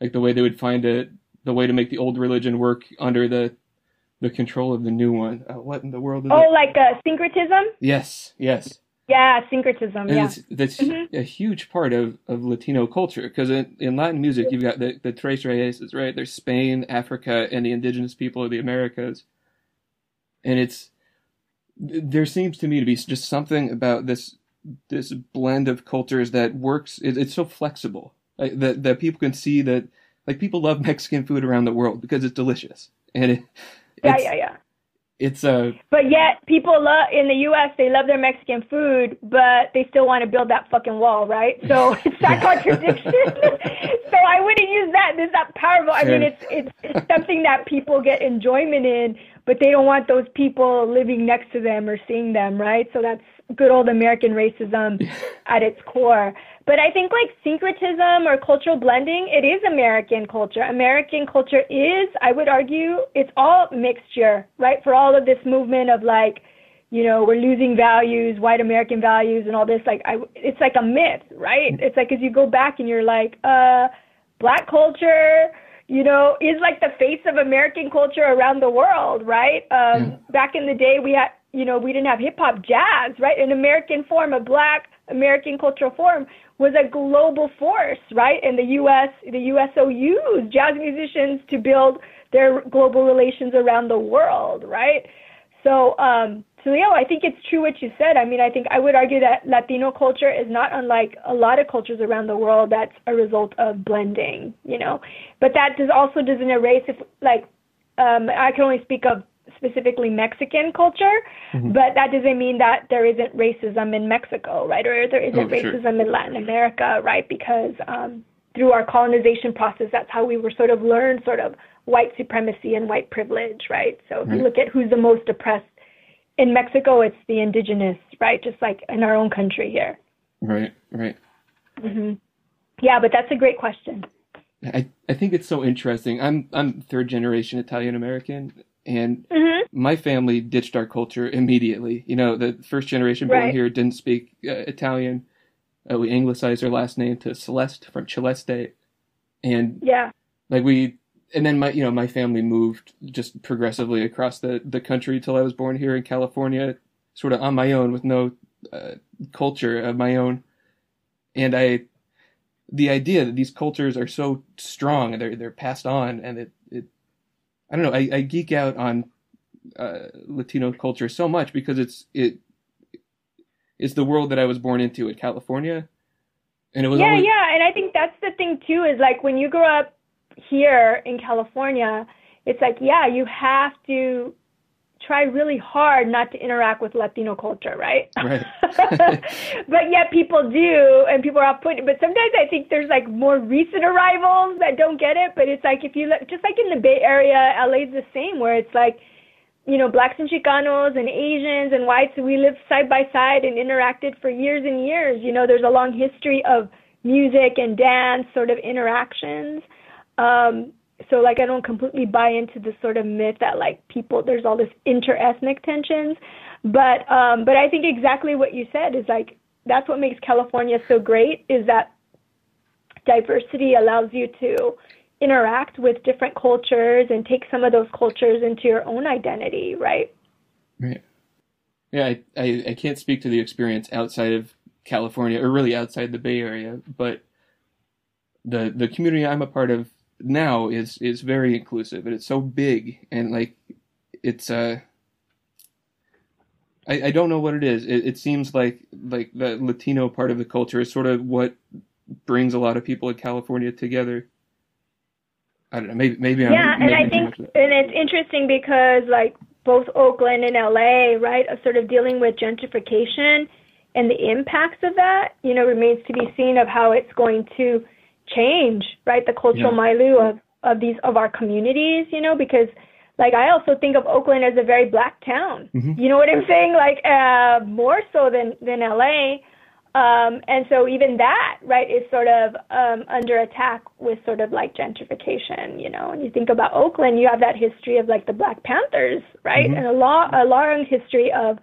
[SPEAKER 1] like the way they would find it, the way to make the old religion work under the the control of the new one. Uh, what in the world?
[SPEAKER 2] oh, it? like uh, syncretism.
[SPEAKER 1] Yes, yes.
[SPEAKER 2] Yeah, syncretism. And yeah,
[SPEAKER 1] that's mm-hmm. a huge part of, of Latino culture because in, in Latin music you've got the the tres raíces, right? There's Spain, Africa, and the indigenous people of the Americas, and it's there seems to me to be just something about this this blend of cultures that works. It, it's so flexible like, that that people can see that like people love Mexican food around the world because it's delicious and it,
[SPEAKER 2] yeah, yeah, yeah
[SPEAKER 1] it's a.
[SPEAKER 2] But yet, people love in the U.S. They love their Mexican food, but they still want to build that fucking wall, right? So it's that contradiction. so I wouldn't use that. It's not powerful. I mean, it's, it's it's something that people get enjoyment in, but they don't want those people living next to them or seeing them, right? So that's good old American racism at its core. But I think like syncretism or cultural blending, it is American culture. American culture is, I would argue, it's all mixture, right? For all of this movement of like, you know, we're losing values, white American values, and all this. Like, I, it's like a myth, right? It's like as you go back and you're like, uh, black culture, you know, is like the face of American culture around the world, right? Um, yeah. Back in the day, we had, you know, we didn't have hip hop, jazz, right? An American form, a black American cultural form was a global force, right? And the U.S., the USO used jazz musicians to build their global relations around the world, right? So, um, so yeah, I think it's true what you said. I mean, I think I would argue that Latino culture is not unlike a lot of cultures around the world. That's a result of blending, you know. But that does also doesn't erase if like um, I can only speak of specifically Mexican culture, mm-hmm. but that doesn't mean that there isn't racism in Mexico, right? Or there isn't oh, racism sure. in Latin America, right? Because um, through our colonization process, that's how we were sort of learned sort of white supremacy and white privilege, right? So if right. you look at who's the most oppressed in Mexico, it's the indigenous, right? Just like in our own country here.
[SPEAKER 1] Right, right.
[SPEAKER 2] Mm-hmm. Yeah, but that's a great question.
[SPEAKER 1] I, I think it's so interesting. I'm I'm third generation Italian American, and mm-hmm. my family ditched our culture immediately. You know, the first generation born right. here didn't speak uh, Italian. Uh, we anglicized our last name to Celeste from Celeste, and
[SPEAKER 2] yeah,
[SPEAKER 1] like we and then my you know my family moved just progressively across the the country till I was born here in California, sort of on my own with no uh, culture of my own, and I the idea that these cultures are so strong and they're they're passed on and it, it I don't know I, I geek out on uh, Latino culture so much because it's it it's the world that I was born into in California, and it was
[SPEAKER 2] yeah
[SPEAKER 1] always...
[SPEAKER 2] yeah and I think that's the thing too is like when you grow up here in California, it's like, yeah, you have to try really hard not to interact with Latino culture, right?
[SPEAKER 1] Right.
[SPEAKER 2] but yet people do, and people are off putting. But sometimes I think there's like more recent arrivals that don't get it. But it's like if you look, just like in the Bay Area, LA's the same, where it's like, you know, blacks and Chicanos and Asians and whites, we live side by side and interacted for years and years. You know, there's a long history of music and dance sort of interactions. Um, so like I don't completely buy into this sort of myth that like people there's all this interethnic tensions, but um, but I think exactly what you said is like that's what makes California so great is that diversity allows you to interact with different cultures and take some of those cultures into your own identity, right?
[SPEAKER 1] Right. Yeah, I, I, I can't speak to the experience outside of California or really outside the Bay Area, but the the community I'm a part of now is is very inclusive and it's so big and like it's uh I, I don't know what it is. It, it seems like like the Latino part of the culture is sort of what brings a lot of people in California together. I don't know. Maybe maybe I'm
[SPEAKER 2] yeah, and I think and it's interesting because like both Oakland and LA, right, are sort of dealing with gentrification and the impacts of that. You know, remains to be seen of how it's going to change, right? The cultural yeah. milieu of of these of our communities, you know, because like I also think of Oakland as a very black town. Mm-hmm. You know what I'm saying? Like uh more so than than LA. Um, and so even that, right, is sort of um, under attack with sort of like gentrification, you know. And you think about Oakland, you have that history of like the Black Panthers, right, mm-hmm. and a long, a long history of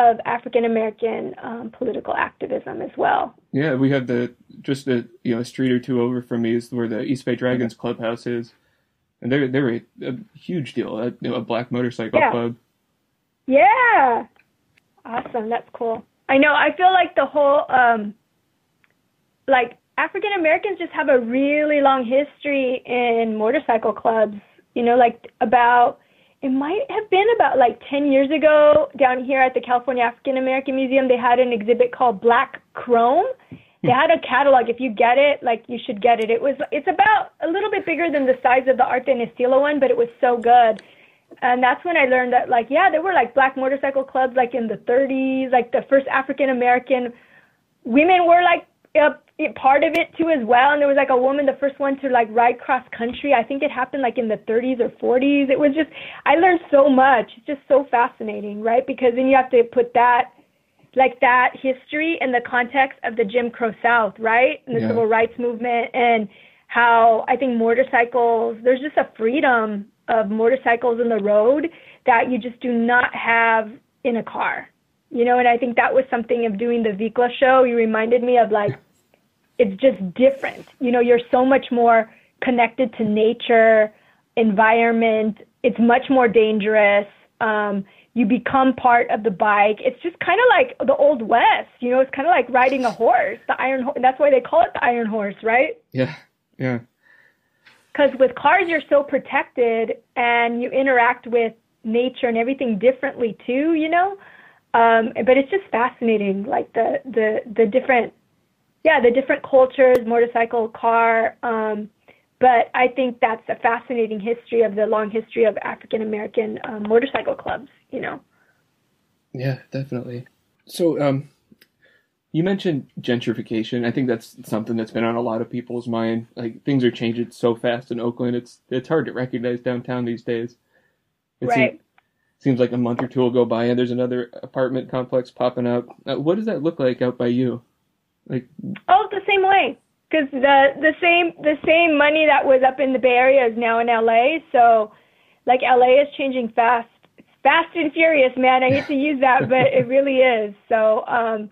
[SPEAKER 2] of African American um, political activism as well.
[SPEAKER 1] Yeah, we have the just a you know a street or two over from me is where the East Bay Dragons clubhouse is, and they're they're a, a huge deal, a, you know, a black motorcycle
[SPEAKER 2] yeah.
[SPEAKER 1] club.
[SPEAKER 2] Yeah, awesome. That's cool. I know. I feel like the whole um, like African Americans just have a really long history in motorcycle clubs. You know, like about it might have been about like 10 years ago down here at the California African American Museum. They had an exhibit called Black Chrome. They had a catalog. If you get it, like you should get it. It was it's about a little bit bigger than the size of the Arte en Estilo one, but it was so good. And that's when I learned that like yeah, there were like black motorcycle clubs like in the 30s, like the first African American women were like a part of it too as well. And there was like a woman, the first one to like ride cross country. I think it happened like in the 30s or 40s. It was just, I learned so much. It's just so fascinating, right? Because then you have to put that, like that history in the context of the Jim Crow South, right? And the yeah. civil rights movement and how I think motorcycles, there's just a freedom of motorcycles in the road that you just do not have in a car. You know, and I think that was something of doing the Vicla show. You reminded me of like it's just different. You know, you're so much more connected to nature, environment. It's much more dangerous. Um, you become part of the bike. It's just kind of like the old west, you know. It's kind of like riding a horse, the iron. Ho- that's why they call it the iron horse, right?
[SPEAKER 1] Yeah, yeah.
[SPEAKER 2] Because with cars, you're so protected, and you interact with nature and everything differently too, you know. Um, but it's just fascinating, like the the the different, yeah, the different cultures, motorcycle, car. Um, but I think that's a fascinating history of the long history of African American um, motorcycle clubs. You know.
[SPEAKER 1] Yeah, definitely. So, um, you mentioned gentrification. I think that's something that's been on a lot of people's mind. Like things are changing so fast in Oakland. It's it's hard to recognize downtown these days. It
[SPEAKER 2] right.
[SPEAKER 1] Seems, seems like a month or two will go by and there's another apartment complex popping up. Uh, what does that look like out by you? Like
[SPEAKER 2] oh, the same way because the the same the same money that was up in the Bay Area is now in LA. So, like LA is changing fast. Fast and furious, man. I hate to use that, but it really is. So, um,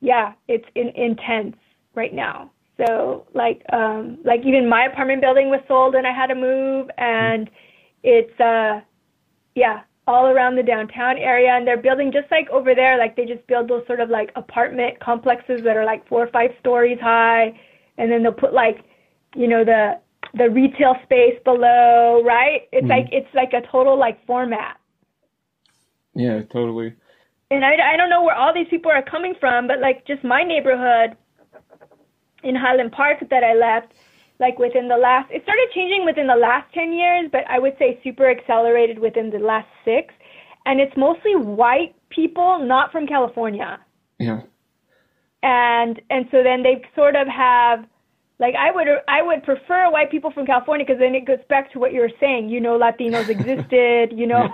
[SPEAKER 2] yeah, it's in, intense right now. So, like, um, like even my apartment building was sold, and I had to move, and it's uh, yeah, all around the downtown area, and they're building just like over there. Like they just build those sort of like apartment complexes that are like four or five stories high and then they'll put like you know the the retail space below right it's mm-hmm. like it's like a total like format
[SPEAKER 1] yeah totally
[SPEAKER 2] and I, I don't know where all these people are coming from but like just my neighborhood in highland park that i left like within the last it started changing within the last 10 years but i would say super accelerated within the last six and it's mostly white people not from california
[SPEAKER 1] yeah
[SPEAKER 2] and and so then they sort of have like I would I would prefer white people from California because then it goes back to what you were saying. You know, Latinos existed. You know,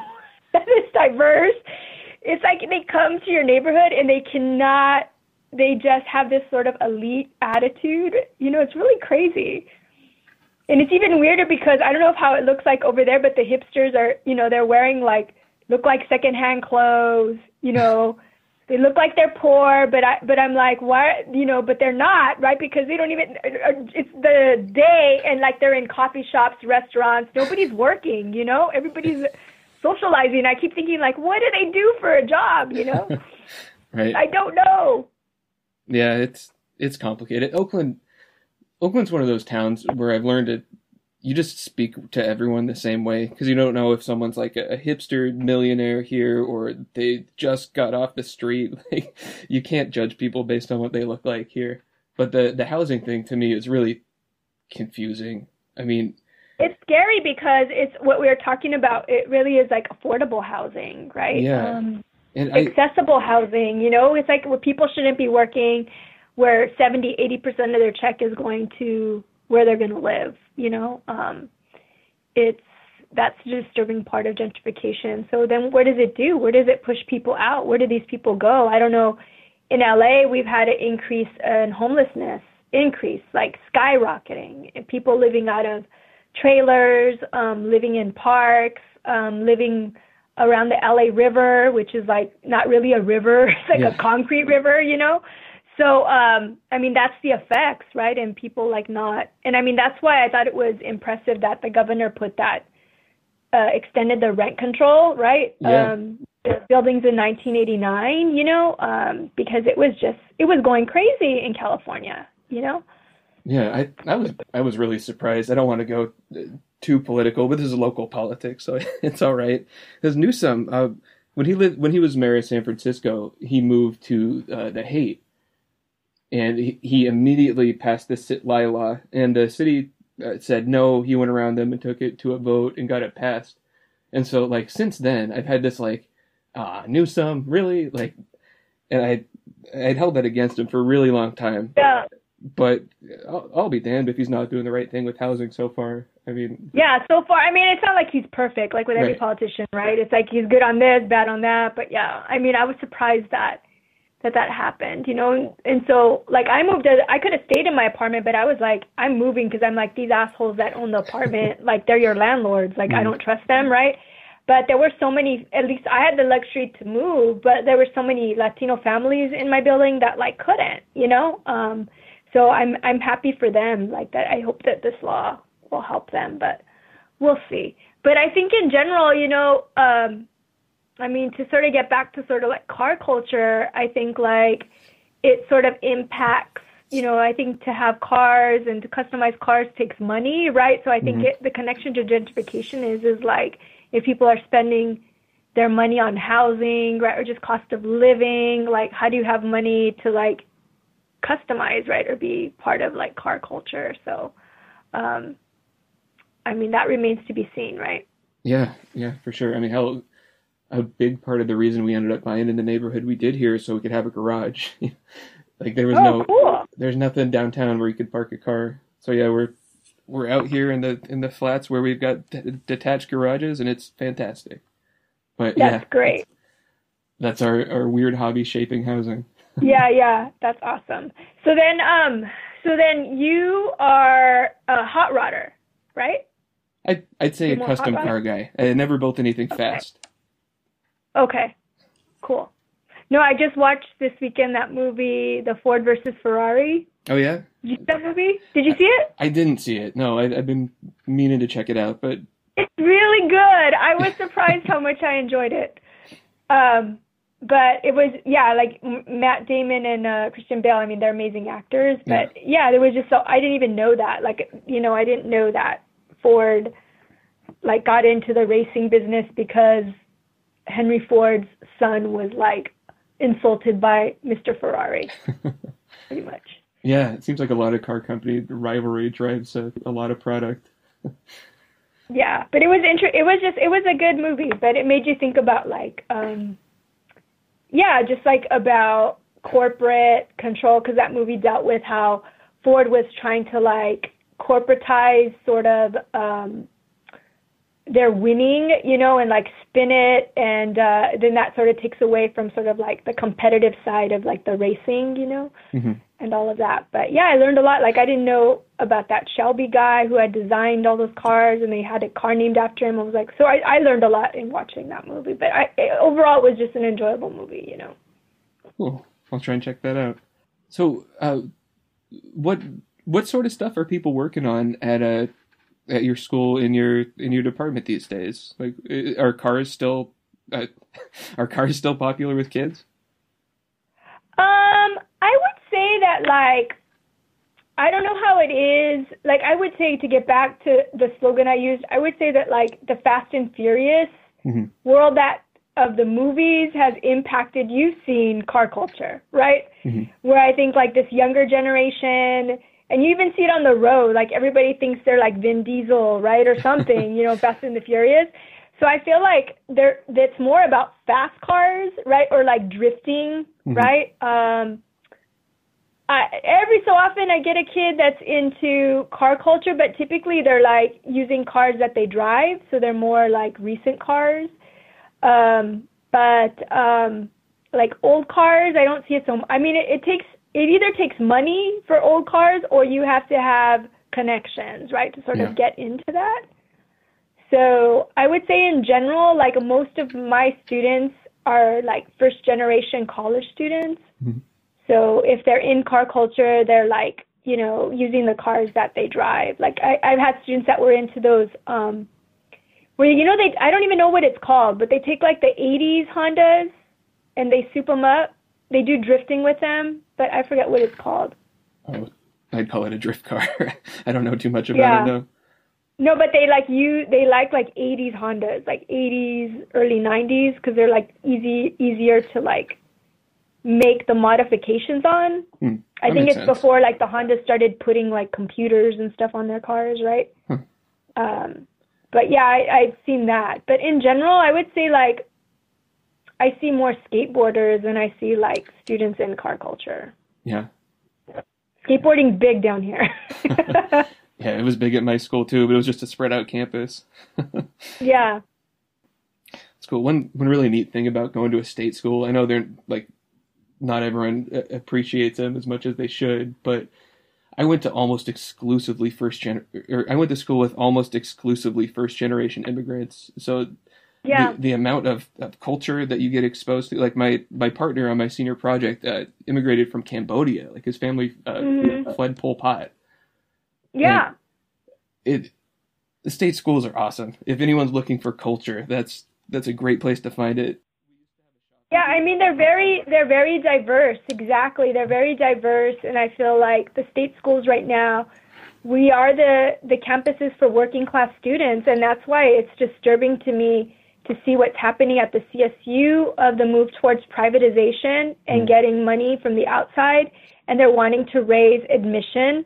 [SPEAKER 2] it's diverse. It's like they come to your neighborhood and they cannot. They just have this sort of elite attitude. You know, it's really crazy. And it's even weirder because I don't know how it looks like over there, but the hipsters are, you know, they're wearing like look like secondhand clothes. You know they look like they're poor, but I but I'm like, why you know, but they're not, right? Because they don't even it's the day and like they're in coffee shops, restaurants, nobody's working, you know? Everybody's socializing. I keep thinking like, what do they do for a job, you know?
[SPEAKER 1] right.
[SPEAKER 2] I don't know.
[SPEAKER 1] Yeah, it's it's complicated. Oakland Oakland's one of those towns where I've learned to you just speak to everyone the same way because you don't know if someone's like a, a, hipster millionaire here or they just got off the street. Like you can't judge people based on what they look like here. But the the housing thing to me is really confusing. I mean,
[SPEAKER 2] it's scary because it's what we are talking about. It really is like affordable housing, right?
[SPEAKER 1] Yeah.
[SPEAKER 2] Um, and accessible I, housing, you know, it's like where people shouldn't be working where 70, 80% of their check is going to where they're going to live. You know, um, it's that's the disturbing part of gentrification. So then, what does it do? Where does it push people out? Where do these people go? I don't know. In LA, we've had an increase in homelessness, increase like skyrocketing, and people living out of trailers, um, living in parks, um, living around the LA River, which is like not really a river, it's like yeah. a concrete river, you know. So, um, I mean, that's the effects, right? And people like not, and I mean, that's why I thought it was impressive that the governor put that, uh, extended the rent control, right?
[SPEAKER 1] Yeah.
[SPEAKER 2] Um, buildings in 1989, you know, um, because it was just, it was going crazy in California, you know?
[SPEAKER 1] Yeah, I, I was, I was really surprised. I don't want to go uh, too political, but this is local politics, so it's all right. Because Newsom, uh, when he lived, when he was mayor of San Francisco, he moved to uh, the Haight, and he, he immediately passed the sit lie law, and the city uh, said no. He went around them and took it to a vote and got it passed. And so, like since then, I've had this like, ah, Newsom, really, like, and I I'd held that against him for a really long time.
[SPEAKER 2] Yeah.
[SPEAKER 1] But I'll, I'll be damned if he's not doing the right thing with housing so far. I mean,
[SPEAKER 2] yeah, so far. I mean, it's not like he's perfect, like with every
[SPEAKER 1] right.
[SPEAKER 2] politician, right? It's like he's good on this, bad on that. But yeah, I mean, I was surprised that that that happened, you know. And so, like, I moved. I could have stayed in my apartment, but I was like, I'm moving because I'm like these assholes that own the apartment, like they're your landlords. Like, mm-hmm. I don't trust them, right? But there were so many. At least I had the luxury to move, but there were so many Latino families in my building that like couldn't, you know. Um, so I'm I'm happy for them. Like that. I hope that this law will help them, but we'll see. But I think in general, you know, um, I mean, to sort of get back to sort of like car culture, I think like it sort of impacts, you know, I think to have cars and to customize cars takes money, right? So I think
[SPEAKER 1] Mhm.
[SPEAKER 2] it, the connection to gentrification is is like if people are spending their money on housing, right, or just cost of living, like how do you have money to like customize, right, or be part of like car culture? So, um, I mean, that remains to be seen, right?
[SPEAKER 1] Yeah, yeah, for sure. I mean, hell, a big part of the reason we ended up buying in the neighborhood we did here so we could have a garage. like there was
[SPEAKER 2] oh,
[SPEAKER 1] no,
[SPEAKER 2] cool.
[SPEAKER 1] there's nothing downtown where you could park a car. So yeah, we're we're out here in the in the flats where we've got d- detached garages, and it's fantastic. But
[SPEAKER 2] That's
[SPEAKER 1] yeah,
[SPEAKER 2] great.
[SPEAKER 1] that's our our weird hobby shaping housing.
[SPEAKER 2] yeah, yeah, that's awesome. So then, um, so then you are a hot rodder, right?
[SPEAKER 1] I I'd say a custom car guy. I never built anything
[SPEAKER 2] Okay.
[SPEAKER 1] fast.
[SPEAKER 2] Okay, cool. No, I just watched this weekend that movie, The Ford versus Ferrari.
[SPEAKER 1] Oh yeah,
[SPEAKER 2] Did you see that movie? Did you see it?
[SPEAKER 1] I didn't see it. No, I, I've been meaning to check it out, but
[SPEAKER 2] It's really good. I was surprised how much I enjoyed it. Um, but it was yeah, like Matt Damon and uh, Christian Bale. I mean, they're amazing actors. But yeah, there was just so I didn't even know that. Like you know, I didn't know that Ford like got into the racing business because Henry Ford's son was like insulted by Mr. Ferrari, pretty much.
[SPEAKER 1] yeah, it seems like a lot of car company rivalry drives a, a lot of product.
[SPEAKER 2] Yeah, but it was inter- it was just it was a good movie, but it made you think about like um yeah, just like about corporate control cuz that movie dealt with how Ford was trying to like corporatize sort of um their winning, you know, and like spin it and uh then that sort of takes away from sort of like the competitive side of like the racing, you know
[SPEAKER 1] hmm
[SPEAKER 2] and all of that. But yeah, I learned a lot. Like I didn't know about that Shelby guy who had designed all those cars, and they had a car named after him. I was like, so I, I learned a lot in watching that movie. But I overall, it was just an enjoyable movie. You know.
[SPEAKER 1] Cool. I'll try and check that out. So, uh, what what sort of stuff are people working on at a at your school in your in your department these days? Like, are cars still uh, are cars still popular with kids?
[SPEAKER 2] Um, I would say that like I don't know how it is. Like I would say to get back to the slogan I used, I would say that like the Fast and Furious
[SPEAKER 1] Mhm.
[SPEAKER 2] world that of the movies has impacted you've seen car culture, right?
[SPEAKER 1] Mhm.
[SPEAKER 2] Where I think like this younger generation and you even see it on the road, like everybody thinks they're like Vin Diesel, right? Or something, you know, Fast and the Furious. So I feel like there that's more about fast cars, right? Or like drifting,
[SPEAKER 1] Mhm.
[SPEAKER 2] right? Um I, every so often I get a kid that's into car culture, but typically they're like using cars that they drive, so they're more like recent cars. Um, but um, like old cars, I don't see it so. I mean, it, it takes it either takes money for old cars, or you have to have connections, right, to sort
[SPEAKER 1] Yeah.
[SPEAKER 2] of get into that. So I would say in general, like most of my students are like first generation college students.
[SPEAKER 1] Mhm.
[SPEAKER 2] So if they're in car culture, they're like, you know, using the cars that they drive. Like I, I've had students that were into those, um, where you know they, I don't even know what it's called, but they take like the '80s Hondas and they soup them up. They do drifting with them, but I forget what it's called.
[SPEAKER 1] Oh, I'd call it a drift car. I don't know too much about
[SPEAKER 2] Yeah.
[SPEAKER 1] it though.
[SPEAKER 2] No, but they like you. They like like '80s Hondas, like '80s, early '90s, because they're like easy, easier to like make the modifications on.
[SPEAKER 1] Hmm,
[SPEAKER 2] I think it's
[SPEAKER 1] sense.
[SPEAKER 2] before like the Honda started putting like computers and stuff on their cars, right?
[SPEAKER 1] Huh.
[SPEAKER 2] Um, but yeah, I, I've seen that. But in general, I would say like I see more skateboarders than I see like students in car culture.
[SPEAKER 1] Yeah,
[SPEAKER 2] Skateboarding big down here.
[SPEAKER 1] yeah, it was big at my school too, but it was just a spread out campus.
[SPEAKER 2] yeah.
[SPEAKER 1] It's cool. One one really neat thing about going to a state school, I know they're like not everyone appreciates them as much as they should, but I went to almost exclusively first gen or I went to school with almost exclusively first generation immigrants. So
[SPEAKER 2] Yeah.
[SPEAKER 1] the, the amount of, of culture that you get exposed to, like my my partner on my senior project uh, immigrated from Cambodia. Like his family uh,
[SPEAKER 2] Mhm.
[SPEAKER 1] fled Pol Pot.
[SPEAKER 2] Yeah.
[SPEAKER 1] it the state schools are awesome. If anyone's looking for culture, that's that's a great place to find it.
[SPEAKER 2] Yeah, I mean they're very they're very diverse. Exactly, they're very diverse, and I feel like the state schools right now, we are the the campuses for working class students, and that's why it's disturbing to me to see what's happening at the CSU of the move towards privatization and mm. getting money from the outside, and they're wanting to raise admission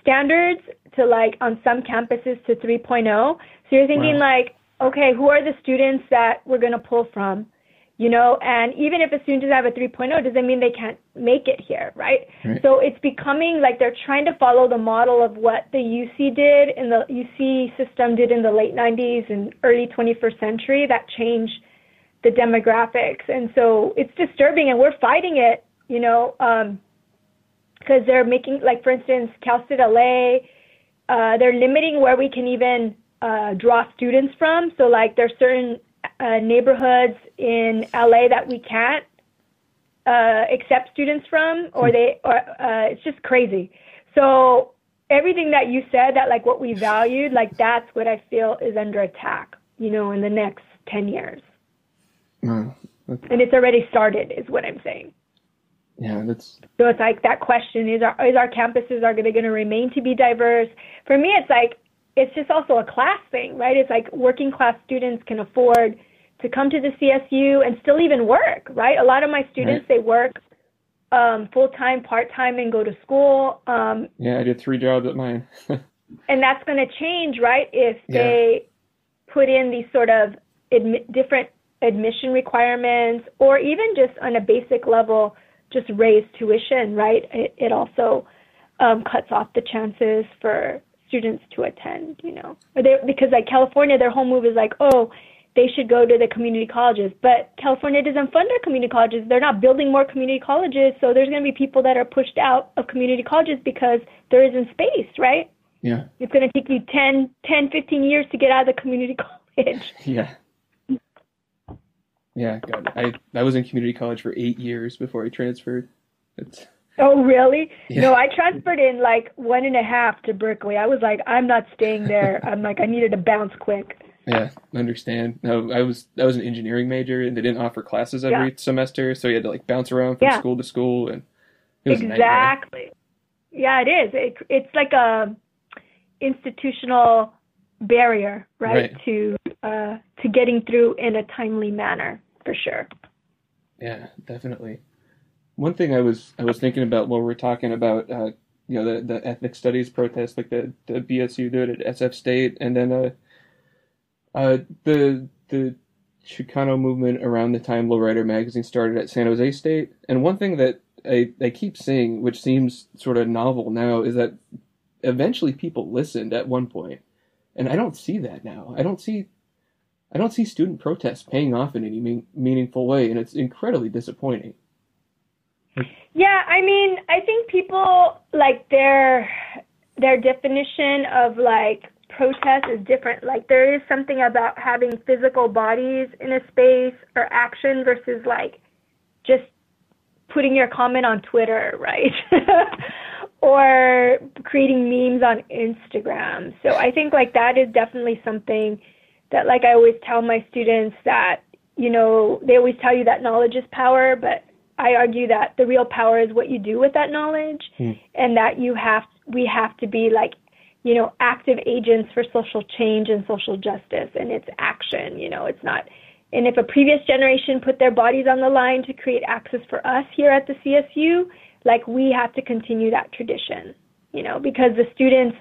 [SPEAKER 2] standards to like on some campuses to 3.0. So you're thinking wow. like, okay, who are the students that we're going to pull from? You know, and even if a student doesn't have a 3.0, doesn't mean they can't make it here, right? right? So it's becoming like they're trying to follow the model of what the UC did in the UC system did in the late 90s and early 21st century that changed the demographics. And so it's disturbing and we're fighting it, you know, um, because they're making, like, for instance, Cal State LA, uh, they're limiting where we can even uh, draw students from. So, like, there's certain uh, neighborhoods in LA that we can't uh, accept students from, or they, or uh, it's just crazy. So, everything that you said, that like what we valued, like that's what I feel is under attack, you know, in the next 10 years.
[SPEAKER 1] Mm,
[SPEAKER 2] and it's already started, is what I'm saying.
[SPEAKER 1] Yeah, that's.
[SPEAKER 2] So it's like that question: is our is our campuses are they going to remain to be diverse? For me, it's like it's just also a class thing, right? It's like working class students can afford to come to the CSU and still even work, right? A lot of my students right. they work um, full time, part time, and go to school. Um,
[SPEAKER 1] yeah, I did three jobs at mine.
[SPEAKER 2] and that's going to change, right? If yeah. they put in these sort of admi- different admission requirements, or even just on a basic level just raise tuition, right? It, it also um, cuts off the chances for students to attend, you know, or they, because like California, their whole move is like, oh, they should go to the community colleges, but California doesn't fund our community colleges. They're not building more community colleges, so there's going to be people that are pushed out of community colleges because there isn't space, right?
[SPEAKER 1] Yeah.
[SPEAKER 2] It's going to take you 10, 10, 15 years to get out of the community college.
[SPEAKER 1] Yeah. Yeah, God, I I was in community college for eight years before I transferred. It's,
[SPEAKER 2] oh, really? Yeah. No, I transferred in like one and a half to Berkeley. I was like, I'm not staying there. I'm like, I needed to bounce quick.
[SPEAKER 1] Yeah, understand. No, I was I was an engineering major, and they didn't offer classes every yeah. semester, so you had to like bounce around from yeah. school to school, and
[SPEAKER 2] exactly. Yeah, it is. It, it's like a institutional barrier, right, right. to uh, to getting through in a timely manner for sure.
[SPEAKER 1] Yeah, definitely. One thing I was I was thinking about while we are talking about uh, you know the the ethnic studies protest like the, the BSU did at SF State, and then uh, uh the the Chicano movement around the time Lowrider magazine started at San Jose State. And one thing that I, I keep seeing, which seems sort of novel now, is that eventually people listened at one point. And I don't see that now. I don't see I don't see student protests paying off in any mean, meaningful way, and it's incredibly disappointing.
[SPEAKER 2] Yeah, I mean, I think people like their their definition of like protest is different. Like there is something about having physical bodies in a space or action versus like just putting your comment on Twitter, right? or creating memes on Instagram. So I think like that is definitely something that like I always tell my students that, you know, they always tell you that knowledge is power, but I argue that the real power is what you do with that knowledge mm. and that you have we have to be like, you know, active agents for social change and social justice and it's action, you know, it's not and if a previous generation put their bodies on the line to create access for us here at the CSU, like we have to continue that tradition, you know, because the students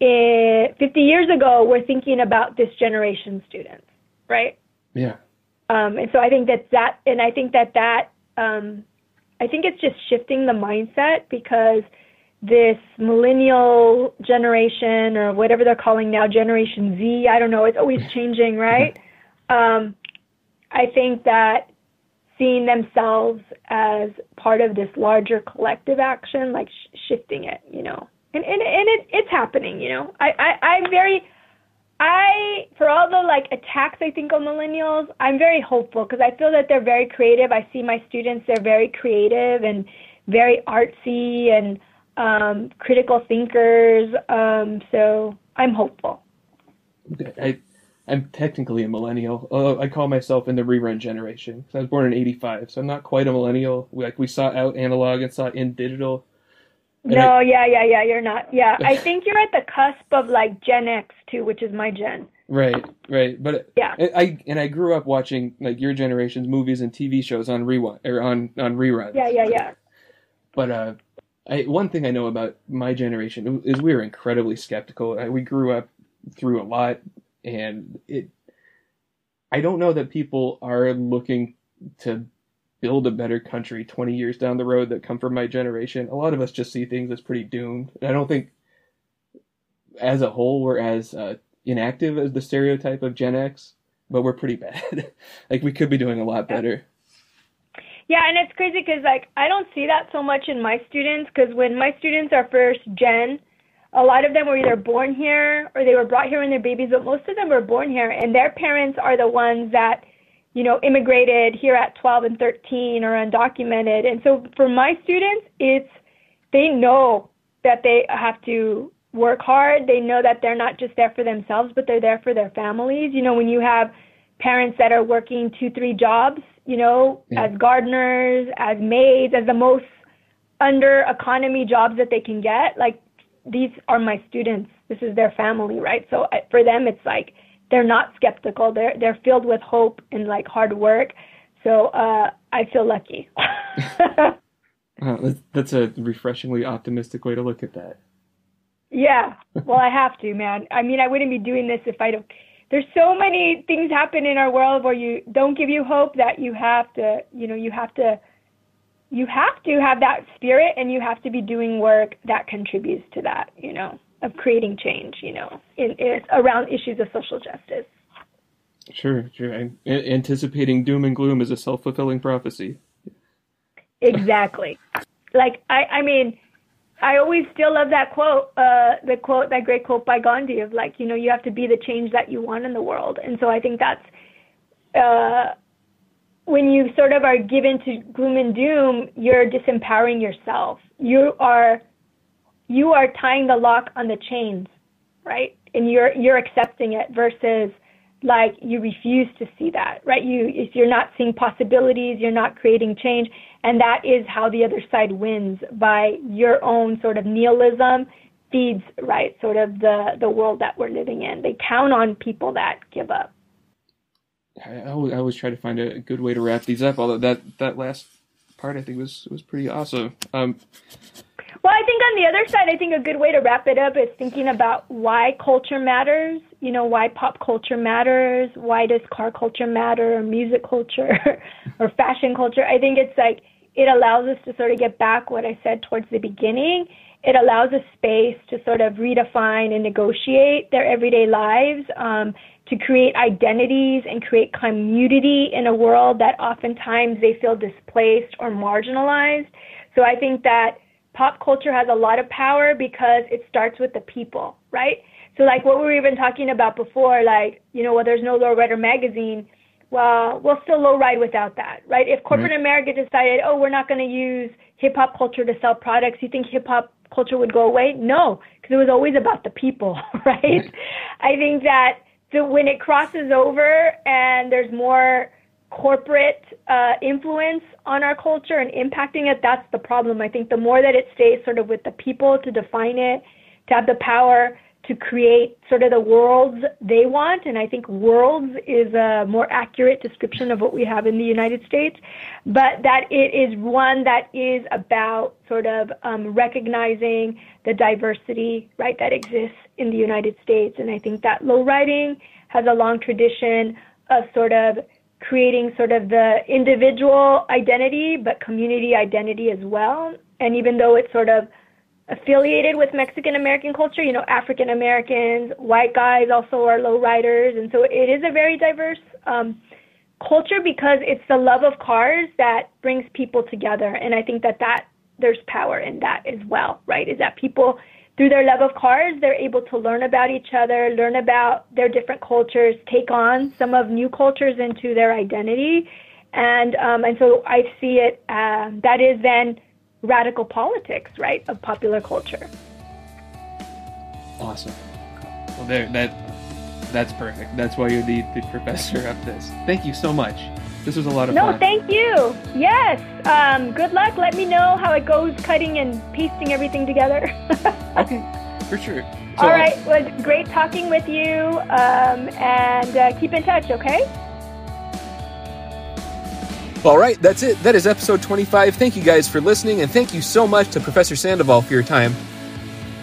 [SPEAKER 2] it, 50 years ago were thinking about this generation students, right?
[SPEAKER 1] Yeah.
[SPEAKER 2] Um, and so I think that that, and I think that that, um, I think it's just shifting the mindset because this millennial generation or whatever they're calling now, Generation Z, I don't know, it's always changing, right? um, I think that seeing themselves as part of this larger collective action, like sh- shifting it, you know, and and and it it's happening. You know, I I I'm very I for all the like attacks I think on millennials, I'm very hopeful because I feel that they're very creative. I see my students; they're very creative and very artsy and um, critical thinkers. Um, so I'm hopeful.
[SPEAKER 1] I, I'm technically a millennial. Uh, I call myself in the rerun generation. Because I was born in '85, so I'm not quite a millennial. Like we saw out analog and saw in digital.
[SPEAKER 2] No, I, yeah, yeah, yeah. You're not. Yeah, I think you're at the cusp of like Gen X too, which is my gen.
[SPEAKER 1] Right, right. But
[SPEAKER 2] yeah,
[SPEAKER 1] I, I and I grew up watching like your generation's movies and TV shows on rewind or on on reruns.
[SPEAKER 2] Yeah, yeah, yeah.
[SPEAKER 1] But uh, I, one thing I know about my generation is we were incredibly skeptical. We grew up through a lot, and it. I don't know that people are looking to build a better country 20 years down the road that come from my generation. A lot of us just see things as pretty doomed. And I don't think, as a whole, we're as uh, inactive as the stereotype of Gen X, but we're pretty bad. like we could be doing a lot better.
[SPEAKER 2] Yeah, and it's crazy because like I don't see that so much in my students because when my students are first gen, a lot of them were either born here or they were brought here when they're babies, but most of them were born here, and their parents are the ones that, you know, immigrated here at 12 and 13 or undocumented. And so for my students, it's they know that they have to work hard. They know that they're not just there for themselves, but they're there for their families. You know, when you have parents that are working two, three jobs, you know, yeah. as gardeners, as maids, as the most under economy jobs that they can get. Like these are my students. This is their family, right? So for them, it's like they're not skeptical. They're they're filled with hope and like hard work. So uh, I feel lucky.
[SPEAKER 1] that's, that's a refreshingly optimistic way to look at that.
[SPEAKER 2] Yeah. Well, I have to, man. I mean, I wouldn't be doing this if I don't there's so many things happen in our world where you don't give you hope that you have to, you know, you have to you have to have that spirit and you have to be doing work that contributes to that, you know, of creating change, you know, in, in around issues of social justice.
[SPEAKER 1] Sure, sure. And anticipating doom and gloom is a self-fulfilling prophecy.
[SPEAKER 2] Exactly. like I I mean, I always still love that quote, uh, the quote, that great quote by Gandhi of like, you know, you have to be the change that you want in the world. And so I think that's, uh, when you sort of are given to gloom and doom, you're disempowering yourself. You are, you are tying the lock on the chains, right? And you're, you're accepting it versus like you refuse to see that, right? You, if you're not seeing possibilities, you're not creating change. And that is how the other side wins by your own sort of nihilism feeds, right, sort of the, the world that we're living in. They count on people that give up.
[SPEAKER 1] I always, I always try to find a good way to wrap these up, although that, that last part I think was, was pretty awesome. Um,
[SPEAKER 2] well, I think on the other side, I think a good way to wrap it up is thinking about why culture matters. You know, why pop culture matters. Why does car culture matter, or music culture, or fashion culture? I think it's like it allows us to sort of get back what I said towards the beginning. It allows a space to sort of redefine and negotiate their everyday lives, um, to create identities and create community in a world that oftentimes they feel displaced or marginalized. So I think that pop culture has a lot of power because it starts with the people, right? So like what we were even talking about before, like, you know, well, there's no lowrider magazine well, we'll still low ride without that, right? If corporate mm-hmm. America decided, oh, we're not going to use hip hop culture to sell products, you think hip hop culture would go away? No, because it was always about the people, right? Mm-hmm. I think that the, when it crosses over and there's more corporate uh, influence on our culture and impacting it, that's the problem. I think the more that it stays sort of with the people to define it, to have the power to create sort of the worlds they want. And I think worlds is a more accurate description of what we have in the United States, but that it is one that is about sort of um, recognizing the diversity, right, that exists in the United States. And I think that low riding has a long tradition of sort of creating sort of the individual identity, but community identity as well. And even though it's sort of affiliated with Mexican American culture. You know, African Americans, white guys also are lowriders, and so it is a very diverse um, culture because it's the love of cars that brings people together, and I think that that there's power in that as well, right? Is that people through their love of cars, they're able to learn about each other, learn about their different cultures, take on some of new cultures into their identity, and um, and so I see it. Uh, that is then radical politics, right, of popular culture.
[SPEAKER 1] Awesome. Well, there, that that's perfect. That's why you're the, the professor of this. Thank you so much. This was a lot of
[SPEAKER 2] no,
[SPEAKER 1] fun.
[SPEAKER 2] No, thank you. Yes. Um, good luck. Let me know how it goes cutting and pasting everything together.
[SPEAKER 1] okay, for sure.
[SPEAKER 2] So, All right. Well, was great talking with you. Um, and uh, keep in touch, okay?
[SPEAKER 1] All right, that's it. That is episode 25. Thank you guys for listening, and thank you so much to Professor Sandoval for your time.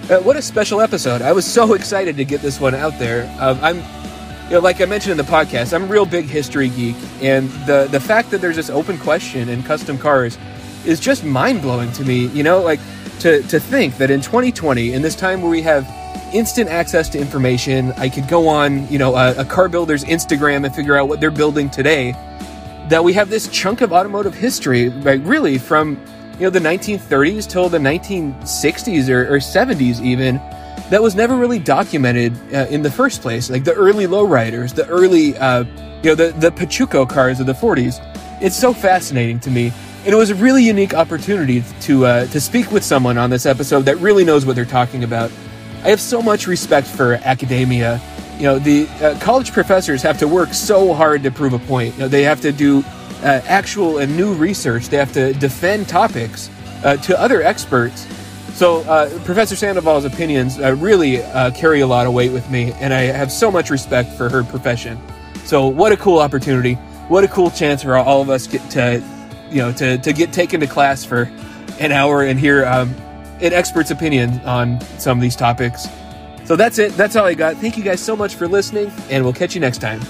[SPEAKER 1] Uh, what a special episode! I was so excited to get this one out there. Um, I'm you know, like I mentioned in the podcast, I'm a real big history geek, and the the fact that there's this open question in custom cars is just mind blowing to me. You know, like to to think that in 2020, in this time where we have instant access to information, I could go on, you know, a, a car builder's Instagram and figure out what they're building today. That we have this chunk of automotive history, like really from you know the 1930s till the 1960s or, or 70s even that was never really documented uh, in the first place. Like the early lowriders, the early, uh, you know, the, the Pachuco cars of the 40s. It's so fascinating to me. And it was a really unique opportunity to, uh, to speak with someone on this episode that really knows what they're talking about. I have so much respect for academia. You know, the uh, college professors have to work so hard to prove a point. You know, they have to do uh, actual and new research. They have to defend topics uh, to other experts so, uh, Professor Sandoval's opinions uh, really uh, carry a lot of weight with me, and I have so much respect for her profession. So, what a cool opportunity! What a cool chance for all of us get to, you know, to, to get taken to class for an hour and hear um, an expert's opinion on some of these topics. So that's it. That's all I got. Thank you guys so much for listening, and we'll catch you next time.